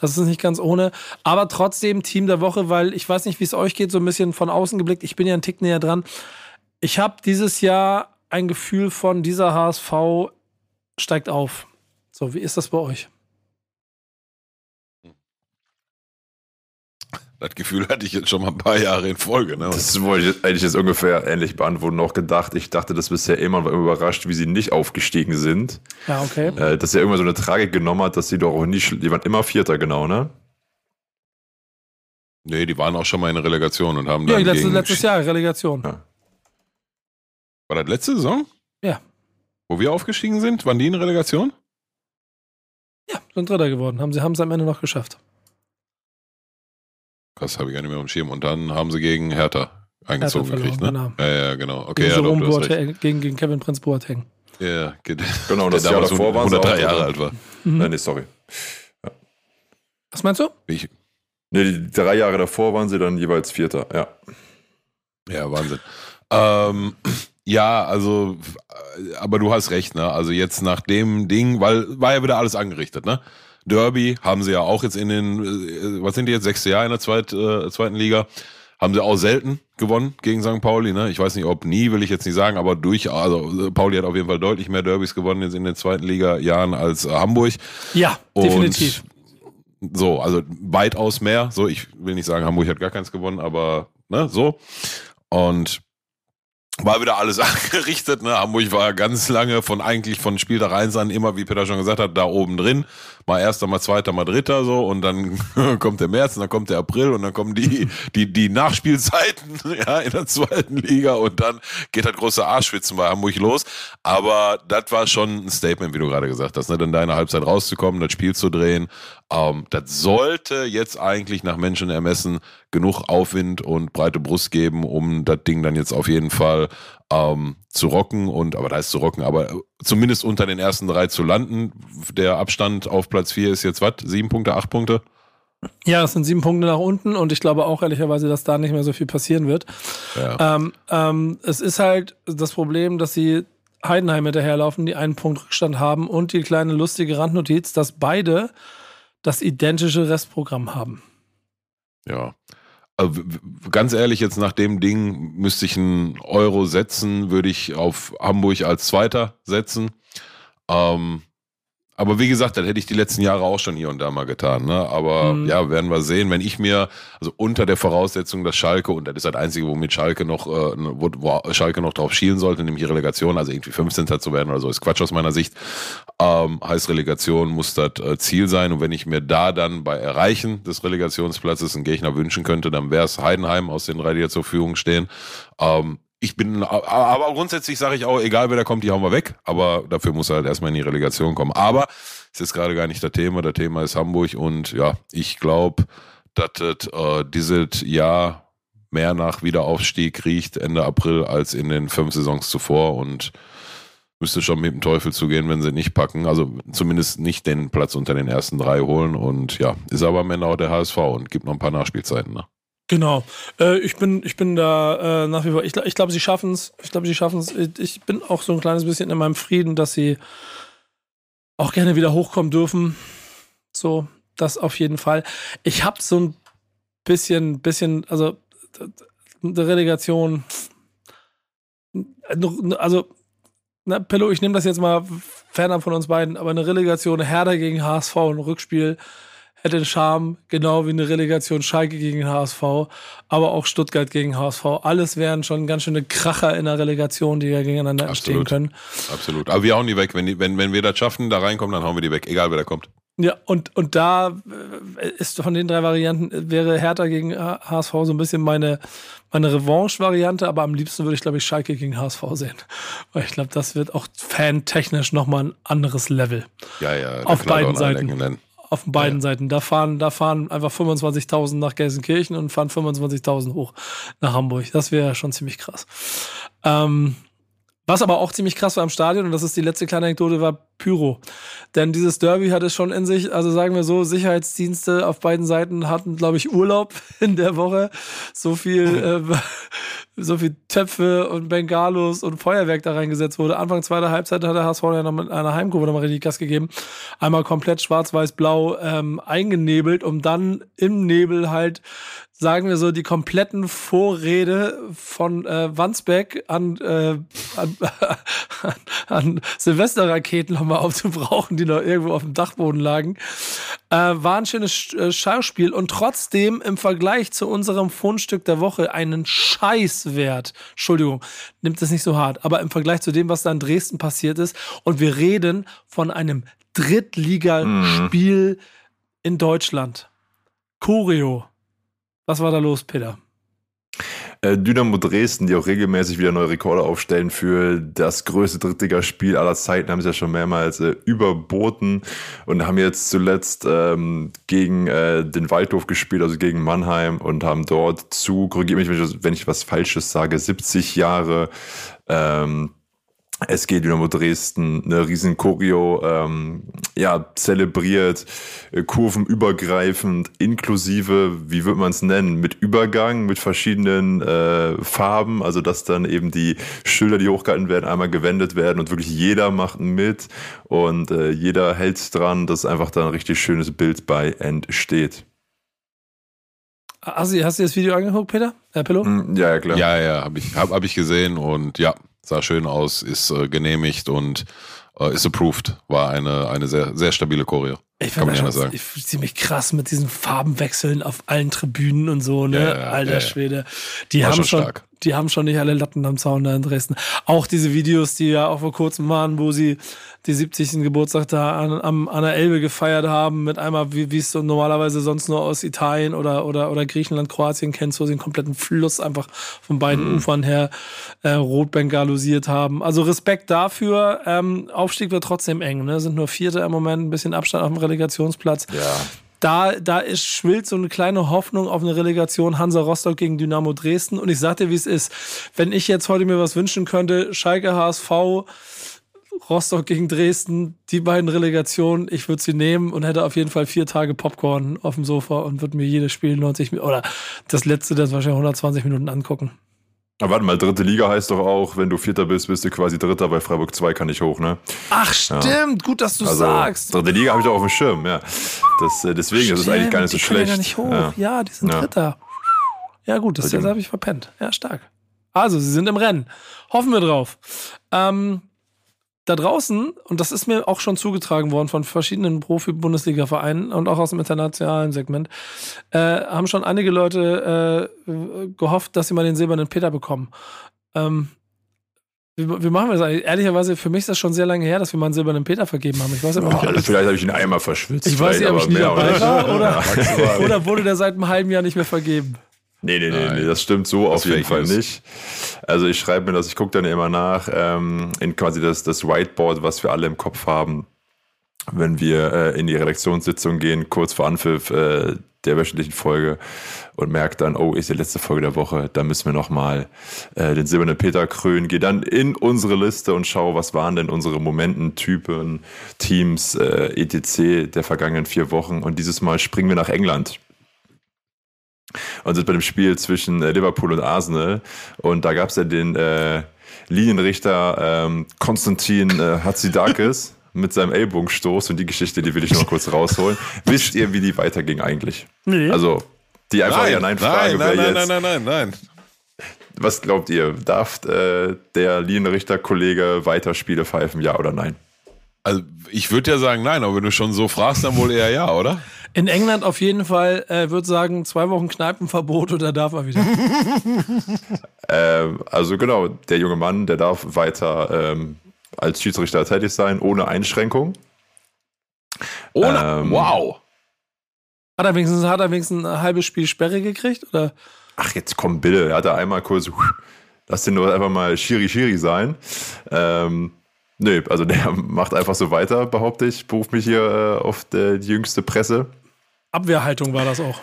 Das ist nicht ganz ohne. Aber trotzdem Team der Woche, weil ich weiß nicht, wie es euch geht, so ein bisschen von außen geblickt. Ich bin ja einen Tick näher dran. Ich habe dieses Jahr ein Gefühl von, dieser HSV steigt auf. So, wie ist das bei euch? Das Gefühl hatte ich jetzt schon mal ein paar Jahre in Folge. Ne? Das wollte ich eigentlich jetzt ungefähr ähnlich beantworten. Noch gedacht, ich dachte das bisher immer, war immer überrascht, wie sie nicht aufgestiegen sind. Ja, okay. Äh, dass ja irgendwann so eine Tragik genommen hat, dass sie doch auch nie, schl- die waren immer Vierter, genau, ne? Nee, die waren auch schon mal in der Relegation und haben Ja, dann letztes, gegen, letztes Jahr, Relegation. Ja. War das letzte Saison? Ja. Wo wir aufgestiegen sind? Waren die in Relegation? Ja, sind Dritter geworden. Haben sie haben es am Ende noch geschafft. Krass, habe ich gar nicht mehr am Schirm. Und dann haben sie gegen Hertha eingezogen Hertha gekriegt, ne? verloren, Ja, ja, genau. Okay, Gegen, ja, doch, Jerome recht. Boateng, gegen, gegen Kevin Prinz Boateng. Ja. Genau, der das Jahr davor waren sie 103 auch, Jahre oder? alt war. Mhm. Nein, nee, sorry. Was meinst du? Ich, Nee, die drei Jahre davor waren sie dann jeweils Vierter, ja. Ja, Wahnsinn. Ähm, ja, also, äh, aber du hast recht, ne? Also jetzt nach dem Ding, weil war ja wieder alles angerichtet, ne? Derby haben sie ja auch jetzt in den, äh, was sind die jetzt, sechste Jahr in der zweit, äh, zweiten Liga, haben sie auch selten gewonnen gegen St. Pauli, ne? Ich weiß nicht, ob nie, will ich jetzt nicht sagen, aber durch, also Pauli hat auf jeden Fall deutlich mehr Derbys gewonnen jetzt in den zweiten Liga-Jahren als äh, Hamburg. Ja, Und definitiv. So, also weitaus mehr. So, ich will nicht sagen, Hamburg hat gar keins gewonnen, aber ne, so. Und war wieder alles angerichtet. Ne? Hamburg war ganz lange von eigentlich von Spiel der Rheins an immer, wie Peter schon gesagt hat, da oben drin. Mal erster, mal zweiter, mal dritter so und dann kommt der März und dann kommt der April und dann kommen die, die, die Nachspielzeiten ja, in der zweiten Liga und dann geht das große Arschwitzen bei Hamburg los. Aber das war schon ein Statement, wie du gerade gesagt hast, ne? dann deine Halbzeit rauszukommen, das Spiel zu drehen. Ähm, das sollte jetzt eigentlich nach Menschenermessen genug Aufwind und breite Brust geben, um das Ding dann jetzt auf jeden Fall ähm, zu rocken und, aber da ist zu rocken, aber zumindest unter den ersten drei zu landen. Der Abstand auf Platz vier ist jetzt was? Sieben Punkte, acht Punkte? Ja, es sind sieben Punkte nach unten und ich glaube auch ehrlicherweise, dass da nicht mehr so viel passieren wird. Ja. Ähm, ähm, es ist halt das Problem, dass sie Heidenheim hinterherlaufen, die einen Punkt Rückstand haben und die kleine lustige Randnotiz, dass beide das identische Restprogramm haben. Ja. Ganz ehrlich, jetzt nach dem Ding müsste ich einen Euro setzen, würde ich auf Hamburg als Zweiter setzen. Ähm, aber wie gesagt, das hätte ich die letzten Jahre auch schon hier und da mal getan. Ne? Aber mhm. ja, werden wir sehen. Wenn ich mir, also unter der Voraussetzung, dass Schalke, und das ist das Einzige, womit Schalke noch, äh, wo, wo Schalke noch drauf schielen sollte, nämlich Relegation, also irgendwie 15. zu werden oder so, ist Quatsch aus meiner Sicht. Ähm, heißt Relegation muss das äh, Ziel sein. Und wenn ich mir da dann bei Erreichen des Relegationsplatzes einen Gegner wünschen könnte, dann wäre es Heidenheim aus den drei, die zur Verfügung stehen. Ähm, ich bin, aber grundsätzlich sage ich auch, egal wer da kommt, die hauen wir weg. Aber dafür muss er halt erstmal in die Relegation kommen. Aber es ist gerade gar nicht das Thema. Das Thema ist Hamburg und ja, ich glaube, dass das äh, dieses Jahr mehr nach Wiederaufstieg riecht Ende April als in den fünf Saisons zuvor und müsste schon mit dem Teufel zugehen, wenn sie nicht packen. Also zumindest nicht den Platz unter den ersten drei holen und ja, ist aber am Ende auch der HSV und gibt noch ein paar Nachspielzeiten. Ne? Genau. Äh, ich, bin, ich bin da äh, nach wie vor. Ich, ich glaube, sie schaffen es. Ich glaube, sie schaffen es. Ich bin auch so ein kleines bisschen in meinem Frieden, dass sie auch gerne wieder hochkommen dürfen. So, das auf jeden Fall. Ich habe so ein bisschen, bisschen, also eine Relegation. Also, na, Pillow, ich nehme das jetzt mal fernab von uns beiden, aber eine Relegation Herder gegen HSV, ein Rückspiel hätte einen Charme, genau wie eine Relegation Schalke gegen HSV, aber auch Stuttgart gegen HSV. Alles wären schon ganz schöne Kracher in der Relegation, die ja gegeneinander Absolut. entstehen können. Absolut. Aber wir hauen die weg. Wenn, die, wenn, wenn wir das schaffen, da reinkommen, dann hauen wir die weg, egal wer da kommt. Ja, und, und da äh, ist von den drei Varianten, wäre Hertha gegen HSV so ein bisschen meine, meine Revanche-Variante, aber am liebsten würde ich, glaube ich, Schalke gegen HSV sehen. Weil ich glaube, das wird auch fantechnisch nochmal ein anderes Level. Ja, ja. Auf beiden Seiten auf beiden ja. Seiten. Da fahren, da fahren einfach 25.000 nach Gelsenkirchen und fahren 25.000 hoch nach Hamburg. Das wäre schon ziemlich krass. Ähm, was aber auch ziemlich krass war im Stadion, und das ist die letzte kleine Anekdote, war Pyro. Denn dieses Derby hat es schon in sich, also sagen wir so, Sicherheitsdienste auf beiden Seiten hatten, glaube ich, Urlaub in der Woche. So viel, äh, so viel Töpfe und Bengalos und Feuerwerk da reingesetzt wurde. Anfang zweiter Halbzeit hat der HSV ja noch mit einer Heimkurve nochmal richtig Gas gegeben. Einmal komplett schwarz-weiß-blau ähm, eingenebelt, um dann im Nebel halt sagen wir so, die kompletten Vorrede von äh, Wandsbeck an, äh, an, an, an Silvesterraketen nochmal aufzubrauchen, die noch irgendwo auf dem Dachboden lagen. Äh, war ein schönes äh, Schauspiel und trotzdem im Vergleich zu unserem Fundstück der Woche einen Scheißwert. Entschuldigung, nimmt das nicht so hart, aber im Vergleich zu dem, was da in Dresden passiert ist und wir reden von einem Drittligaspiel mhm. in Deutschland. Choreo. Was war da los, Peter? Äh, Dynamo Dresden, die auch regelmäßig wieder neue Rekorde aufstellen für das größte Drittligaspiel aller Zeiten, haben sie ja schon mehrmals äh, überboten und haben jetzt zuletzt ähm, gegen äh, den Waldhof gespielt, also gegen Mannheim und haben dort zu, korrigiere mich, wenn ich, wenn ich was Falsches sage, 70 Jahre ähm, SG Dynamo Dresden eine riesen Choreo ähm, ja, zelebriert, äh, kurvenübergreifend, inklusive, wie würde man es nennen, mit Übergang, mit verschiedenen äh, Farben, also dass dann eben die Schilder, die hochgehalten werden, einmal gewendet werden und wirklich jeder macht mit und äh, jeder hält dran, dass einfach da ein richtig schönes Bild bei entsteht. Hast du, hast du das Video angeguckt, Peter? Herr Pillow? Mm, ja, ja, klar. Ja, ja, habe ich, hab, hab ich gesehen und ja, sah schön aus, ist äh, genehmigt und äh, ist approved. War eine, eine sehr, sehr stabile Choreo. Ich Kann man ja sagen. Ich, ziemlich krass mit diesen Farbenwechseln auf allen Tribünen und so, ne? Ja, ja, Alter ja, Schwede. Die haben schon, die haben schon nicht alle Latten am Zaun da in Dresden. Auch diese Videos, die ja auch vor kurzem waren, wo sie die 70. Geburtstag da an, an, an der Elbe gefeiert haben, mit einmal, wie, wie es so normalerweise sonst nur aus Italien oder, oder, oder Griechenland, Kroatien kennst, wo sie den kompletten Fluss einfach von beiden mhm. Ufern her äh, rotbengalosiert haben. Also Respekt dafür. Ähm, Aufstieg wird trotzdem eng, ne? Sind nur Vierte im Moment, ein bisschen Abstand auf dem Relegationsplatz. Ja da, da ist, schwillt so eine kleine Hoffnung auf eine Relegation Hansa Rostock gegen Dynamo Dresden. Und ich sag dir, wie es ist. Wenn ich jetzt heute mir was wünschen könnte, Schalke HSV, Rostock gegen Dresden, die beiden Relegationen, ich würde sie nehmen und hätte auf jeden Fall vier Tage Popcorn auf dem Sofa und würde mir jedes Spiel 90 Minuten oder das letzte, das wahrscheinlich 120 Minuten angucken. Aber warte mal, dritte Liga heißt doch auch, wenn du Vierter bist, bist du quasi Dritter, bei Freiburg 2 kann ich hoch, ne? Ach, stimmt, ja. gut, dass du also, sagst. Dritte Liga habe ich doch auf dem Schirm, ja. Das, äh, deswegen stimmt, ist es eigentlich gar nicht so schlecht. Ja, nicht hoch. Ja. ja, die sind ja. Dritter. Ja, gut, das, das habe ich verpennt. Ja, stark. Also, sie sind im Rennen. Hoffen wir drauf. Ähm, da draußen, und das ist mir auch schon zugetragen worden von verschiedenen Profi-Bundesliga-Vereinen und auch aus dem internationalen Segment, äh, haben schon einige Leute äh, gehofft, dass sie mal den silbernen Peter bekommen. Ähm, wie, wie, machen wir das eigentlich? Ehrlicherweise, für mich ist das schon sehr lange her, dass wir mal einen silbernen Peter vergeben haben. Ich weiß aber oh, nicht, vielleicht habe ich ihn einmal verschwitzt. Ich weiß nicht, ob ich nie dabei war oder, oder wurde der seit einem halben Jahr nicht mehr vergeben. Nee, nee, nee, nee, das stimmt so auf jeden Fall nicht. Also ich schreibe mir das, ich gucke dann immer nach ähm, in quasi das, das Whiteboard, was wir alle im Kopf haben, wenn wir äh, in die Redaktionssitzung gehen, kurz vor Anpfiff äh, der wöchentlichen Folge und merke dann, oh, ist die letzte Folge der Woche, da müssen wir nochmal äh, den silbernen Peter krönen. Gehe dann in unsere Liste und schaue, was waren denn unsere Momenten, Typen, Teams, äh, etc. der vergangenen vier Wochen. Und dieses Mal springen wir nach England und sind bei dem Spiel zwischen äh, Liverpool und Arsenal. Und da gab es ja den äh, Linienrichter ähm, Konstantin äh, Hatzidakis mit seinem Ellbogenstoß und die Geschichte, die will ich noch kurz rausholen. Wisst ihr, wie die weiterging eigentlich? Nee. Also, die einfach ja nein Frage nein, nein, jetzt. Nein, nein, nein, nein, nein. Was glaubt ihr? Darf äh, der Linienrichter-Kollege weiter Spiele pfeifen, ja oder nein? Also, ich würde ja sagen nein, aber wenn du schon so fragst, dann wohl eher ja, oder? In England auf jeden Fall, äh, würde sagen, zwei Wochen Kneipenverbot oder darf er wieder? ähm, also genau, der junge Mann, der darf weiter ähm, als Schiedsrichter tätig sein, ohne Einschränkung. Ohne? Ähm, wow. Hat er, wenigstens, hat er wenigstens ein halbes Spiel Sperre gekriegt? Oder? Ach, jetzt komm bitte. Er hat da einmal kurz, lass den nur einfach mal Schiri Schiri sein. Ähm, nee, also der macht einfach so weiter, behaupte ich. Beruft mich hier äh, auf die jüngste Presse. Abwehrhaltung war das auch.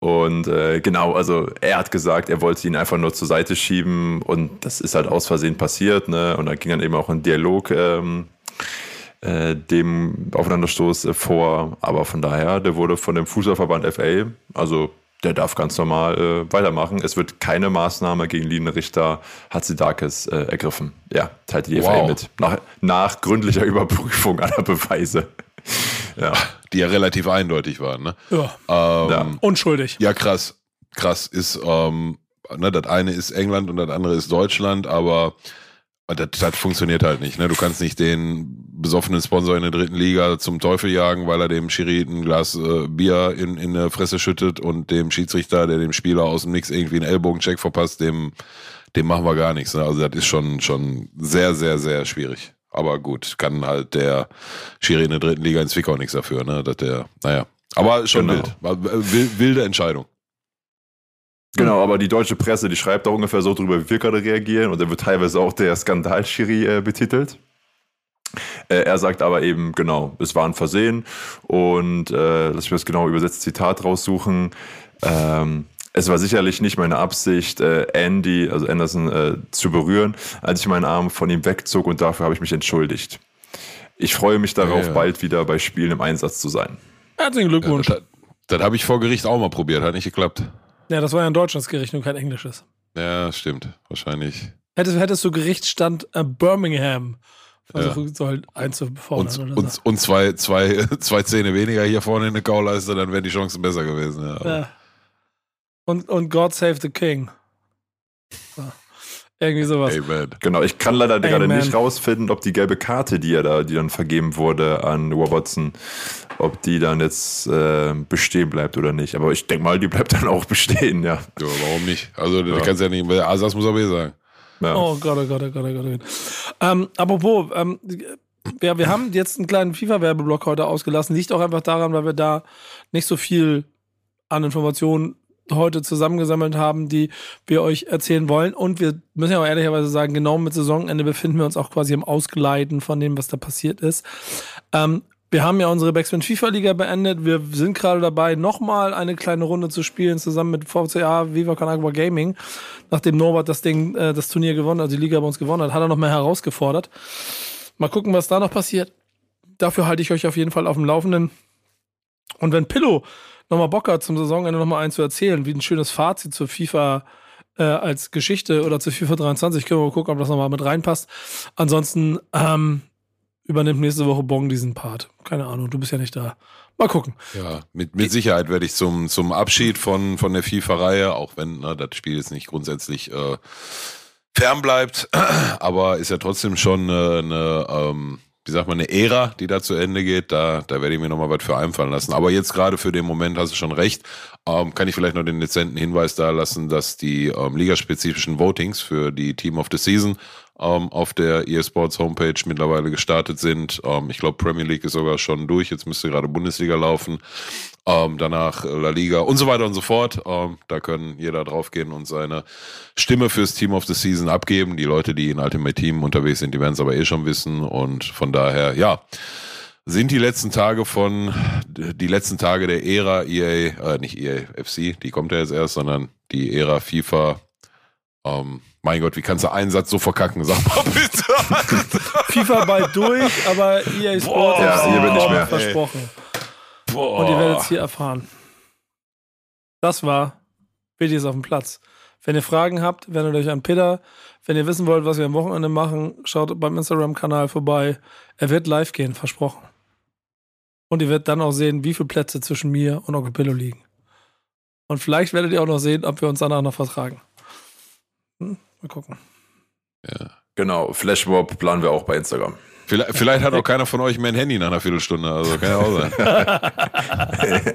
Und äh, genau, also er hat gesagt, er wollte ihn einfach nur zur Seite schieben und das ist halt aus Versehen passiert. Ne? Und da ging dann eben auch ein Dialog ähm, äh, dem Aufeinanderstoß äh, vor. Aber von daher, der wurde von dem Fußballverband FA, also der darf ganz normal äh, weitermachen. Es wird keine Maßnahme gegen Linienrichter Hatzidakis äh, ergriffen. Ja, teilt die wow. FA mit. Nach, nach gründlicher Überprüfung aller Beweise. ja. Die ja relativ eindeutig waren, ne? Ja. Ähm, ja. Unschuldig. Ja, krass. Krass ist, ähm, ne, das eine ist England und das andere ist Deutschland, aber das, das funktioniert halt nicht. Ne? Du kannst nicht den besoffenen Sponsor in der dritten Liga zum Teufel jagen, weil er dem Schiri ein Glas äh, Bier in, in der Fresse schüttet und dem Schiedsrichter, der dem Spieler aus dem Nix irgendwie einen Ellbogencheck verpasst, dem, dem machen wir gar nichts. Ne? Also das ist schon, schon sehr, sehr, sehr schwierig. Aber gut, kann halt der Schiri in der dritten Liga in Zwickau nichts dafür, ne? Dass der, naja. Aber schon genau. wild. wilde Entscheidung. Genau, aber die deutsche Presse, die schreibt da ungefähr so drüber, wie wir gerade reagieren. Und da wird teilweise auch der Skandal-Schiri äh, betitelt. Äh, er sagt aber eben, genau, es war ein Versehen. Und äh, lass mich das genau übersetzt Zitat raussuchen. Ähm, es war sicherlich nicht meine Absicht, äh, Andy, also Anderson, äh, zu berühren, als ich meinen Arm von ihm wegzog und dafür habe ich mich entschuldigt. Ich freue mich darauf, ja, ja. bald wieder bei Spielen im Einsatz zu sein. Herzlichen Glückwunsch. Ja, das, das habe ich vor Gericht auch mal probiert, hat nicht geklappt. Ja, das war ja ein deutsches Gericht und kein englisches. Ja, stimmt, wahrscheinlich. Hättest, hättest du Gerichtsstand äh, Birmingham versuchen ja. sollen einzufordern. Und, und, und, zwei, zwei, zwei Zähne weniger hier vorne in der Kauleiste, dann wären die Chancen besser gewesen. Ja, ja. Und, und God Save the King. So. Irgendwie sowas. Amen. Genau, ich kann leider gerade Amen. nicht rausfinden, ob die gelbe Karte, die ja da, die dann vergeben wurde an Watson, ob die dann jetzt äh, bestehen bleibt oder nicht. Aber ich denke mal, die bleibt dann auch bestehen, ja. Ja, warum nicht? Also, du kannst ja nicht, Asas muss aber eh sagen. ja. Oh Gott, oh Gott, oh Gott, oh Gott. oh Gott. Ähm, apropos, ähm, wir, wir haben jetzt einen kleinen FIFA-Werbeblock heute ausgelassen. Liegt auch einfach daran, weil wir da nicht so viel an Informationen heute zusammengesammelt haben, die wir euch erzählen wollen. Und wir müssen ja auch ehrlicherweise sagen, genau mit Saisonende befinden wir uns auch quasi im Ausgleiten von dem, was da passiert ist. Ähm, wir haben ja unsere Backspin FIFA Liga beendet. Wir sind gerade dabei, nochmal eine kleine Runde zu spielen, zusammen mit VCA Viva Con Agua Gaming. Nachdem Norbert das Ding, äh, das Turnier gewonnen hat, also die Liga bei uns gewonnen hat, hat er noch mal herausgefordert. Mal gucken, was da noch passiert. Dafür halte ich euch auf jeden Fall auf dem Laufenden. Und wenn Pillow nochmal Bock hat, zum Saisonende nochmal einen zu erzählen, wie ein schönes Fazit zur FIFA äh, als Geschichte oder zu FIFA 23, können wir mal gucken, ob das nochmal mit reinpasst. Ansonsten ähm, übernimmt nächste Woche Bong diesen Part. Keine Ahnung, du bist ja nicht da. Mal gucken. Ja, mit, mit Sicherheit werde ich zum, zum Abschied von, von der FIFA-Reihe, auch wenn ne, das Spiel jetzt nicht grundsätzlich äh, fern bleibt, aber ist ja trotzdem schon eine, eine ähm, wie sagt man, eine Ära, die da zu Ende geht. Da, da werde ich mir nochmal was für einfallen lassen. Aber jetzt gerade für den Moment hast du schon recht. Ähm, kann ich vielleicht noch den dezenten Hinweis da lassen, dass die ähm, ligaspezifischen Votings für die Team of the Season ähm, auf der eSports Homepage mittlerweile gestartet sind. Ähm, ich glaube, Premier League ist sogar schon durch. Jetzt müsste gerade Bundesliga laufen. Ähm, danach La Liga und so weiter und so fort. Ähm, da können jeder draufgehen und seine Stimme fürs Team of the Season abgeben. Die Leute, die in Ultimate Team unterwegs sind, die werden es aber eh schon wissen. Und von daher, ja, sind die letzten Tage von, die letzten Tage der Ära EA, äh, nicht EA FC, die kommt ja jetzt erst, sondern die Ära FIFA. Ähm, mein Gott, wie kannst du einen Satz so verkacken? Sag mal bitte. FIFA bald durch, aber EA Sports Boah, ja, hier bin ich mehr. versprochen. Boah. Und ihr werdet es hier erfahren. Das war Biddies auf dem Platz. Wenn ihr Fragen habt, wendet euch an Peter. Wenn ihr wissen wollt, was wir am Wochenende machen, schaut beim Instagram-Kanal vorbei. Er wird live gehen, versprochen. Und ihr werdet dann auch sehen, wie viele Plätze zwischen mir und Onkel Pillow liegen. Und vielleicht werdet ihr auch noch sehen, ob wir uns danach noch vertragen. Mal gucken. Genau, Flashmob planen wir auch bei Instagram. Vielleicht, vielleicht hat auch keiner von euch mehr ein Handy nach einer Viertelstunde, also kann ja auch sein.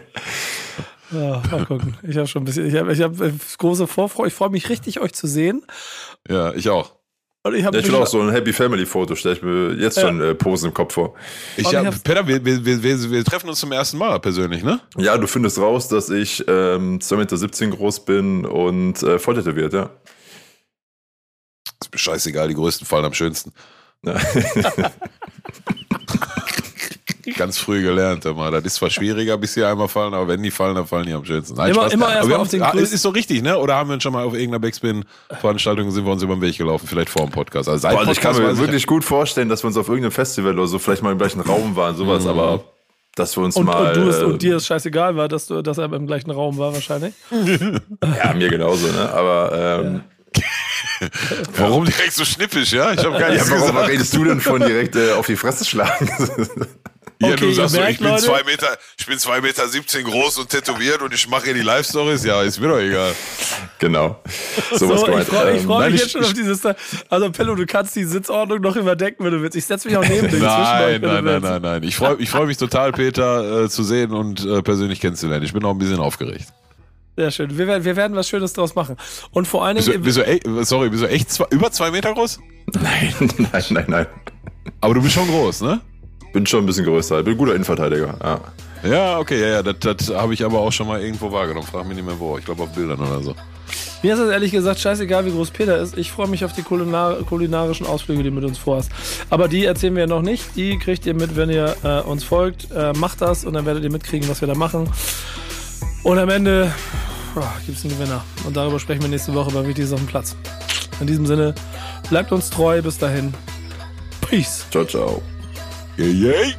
Ja, mal gucken. Ich habe schon ein bisschen, ich habe ich hab große Vorfreude. Ich freue mich richtig, euch zu sehen. Ja, ich auch. Und ich, hab Ja, ich will auch so ein Happy Family Foto, stelle ich mir jetzt Ja. schon äh, Posen im Kopf vor. Ich, ja, hab's- Peter, wir, wir, wir, wir, wir treffen uns zum ersten Mal persönlich, ne? Ja, du findest raus, dass ich ähm, 2,17 Meter groß bin und äh, voll tätowiert, ja. Ist mir scheißegal, die größten fallen am schönsten. Ja. Ganz früh gelernt, immer. Das ist zwar schwieriger, bis sie einmal fallen, aber wenn die fallen, dann fallen die am schönsten. Nein, Immer- Spaß. immer erst auf den ah, Es ist so richtig, ne? Oder haben wir uns schon mal auf irgendeiner Backspin-Veranstaltung sind wir uns über den Weg gelaufen, vielleicht vor dem Podcast. Also seit Boah, also ich kann mir wirklich gut vorstellen, dass wir uns auf irgendeinem Festival oder so vielleicht mal im gleichen Raum waren, sowas, aber dass wir uns und, mal. und, du ist, äh, und dir ist scheißegal war, dass, du, dass er im gleichen Raum war, wahrscheinlich. Ja, mir genauso, ne? Aber ähm, Warum direkt so schnippisch, ja? Ich habe gar ja, nichts warum gesagt. redest du denn von direkt äh, auf die Fresse schlagen? Ja, Okay, du sagst so, ich bin Leute- zwei Meter, ich bin zwei Meter 17 groß und tätowiert und ich mache hier die Live-Stories. Ja, ist mir doch egal. genau. Sowas So, ich freue ich Ähm, freu mich ich- jetzt schon auf dieses. Also, Pello, du kannst die Sitzordnung noch überdecken, wenn du willst. Ich setze mich auch neben dich. zwischen euch, Nein, nein, nein, nein, nein. Ich freue ich freu mich total, Peter, äh, zu sehen und äh, persönlich kennenzulernen. Ich bin auch ein bisschen aufgeregt. Sehr schön. Wir werden, wir werden was Schönes draus machen. Und vor allen Bist du, Dingen. bist du, echt- sorry, bist du echt zwei, über zwei Meter groß? nein, nein, nein, nein. Aber du bist schon groß, ne? Bin schon ein bisschen größer. Bin ein guter Innenverteidiger. Ja. Ja, okay, ja, ja, das, das habe ich aber auch schon mal irgendwo wahrgenommen. Frag mich nicht mehr wo. Ich glaube auf Bildern oder so. Mir ist es ehrlich gesagt scheißegal, wie groß Peter ist. Ich freue mich auf die kulinar kulinarischen Ausflüge, die du mit uns vorhast. Aber die erzählen wir noch nicht. Die kriegt ihr mit, wenn ihr äh, uns folgt. Äh, macht das und dann werdet ihr mitkriegen, was wir da machen. Und am Ende oh, gibt es einen Gewinner. Und darüber sprechen wir nächste Woche bei Wichtiges auf dem Platz. In diesem Sinne, bleibt uns treu. Bis dahin. Peace. Ciao, ciao. Yay, yay.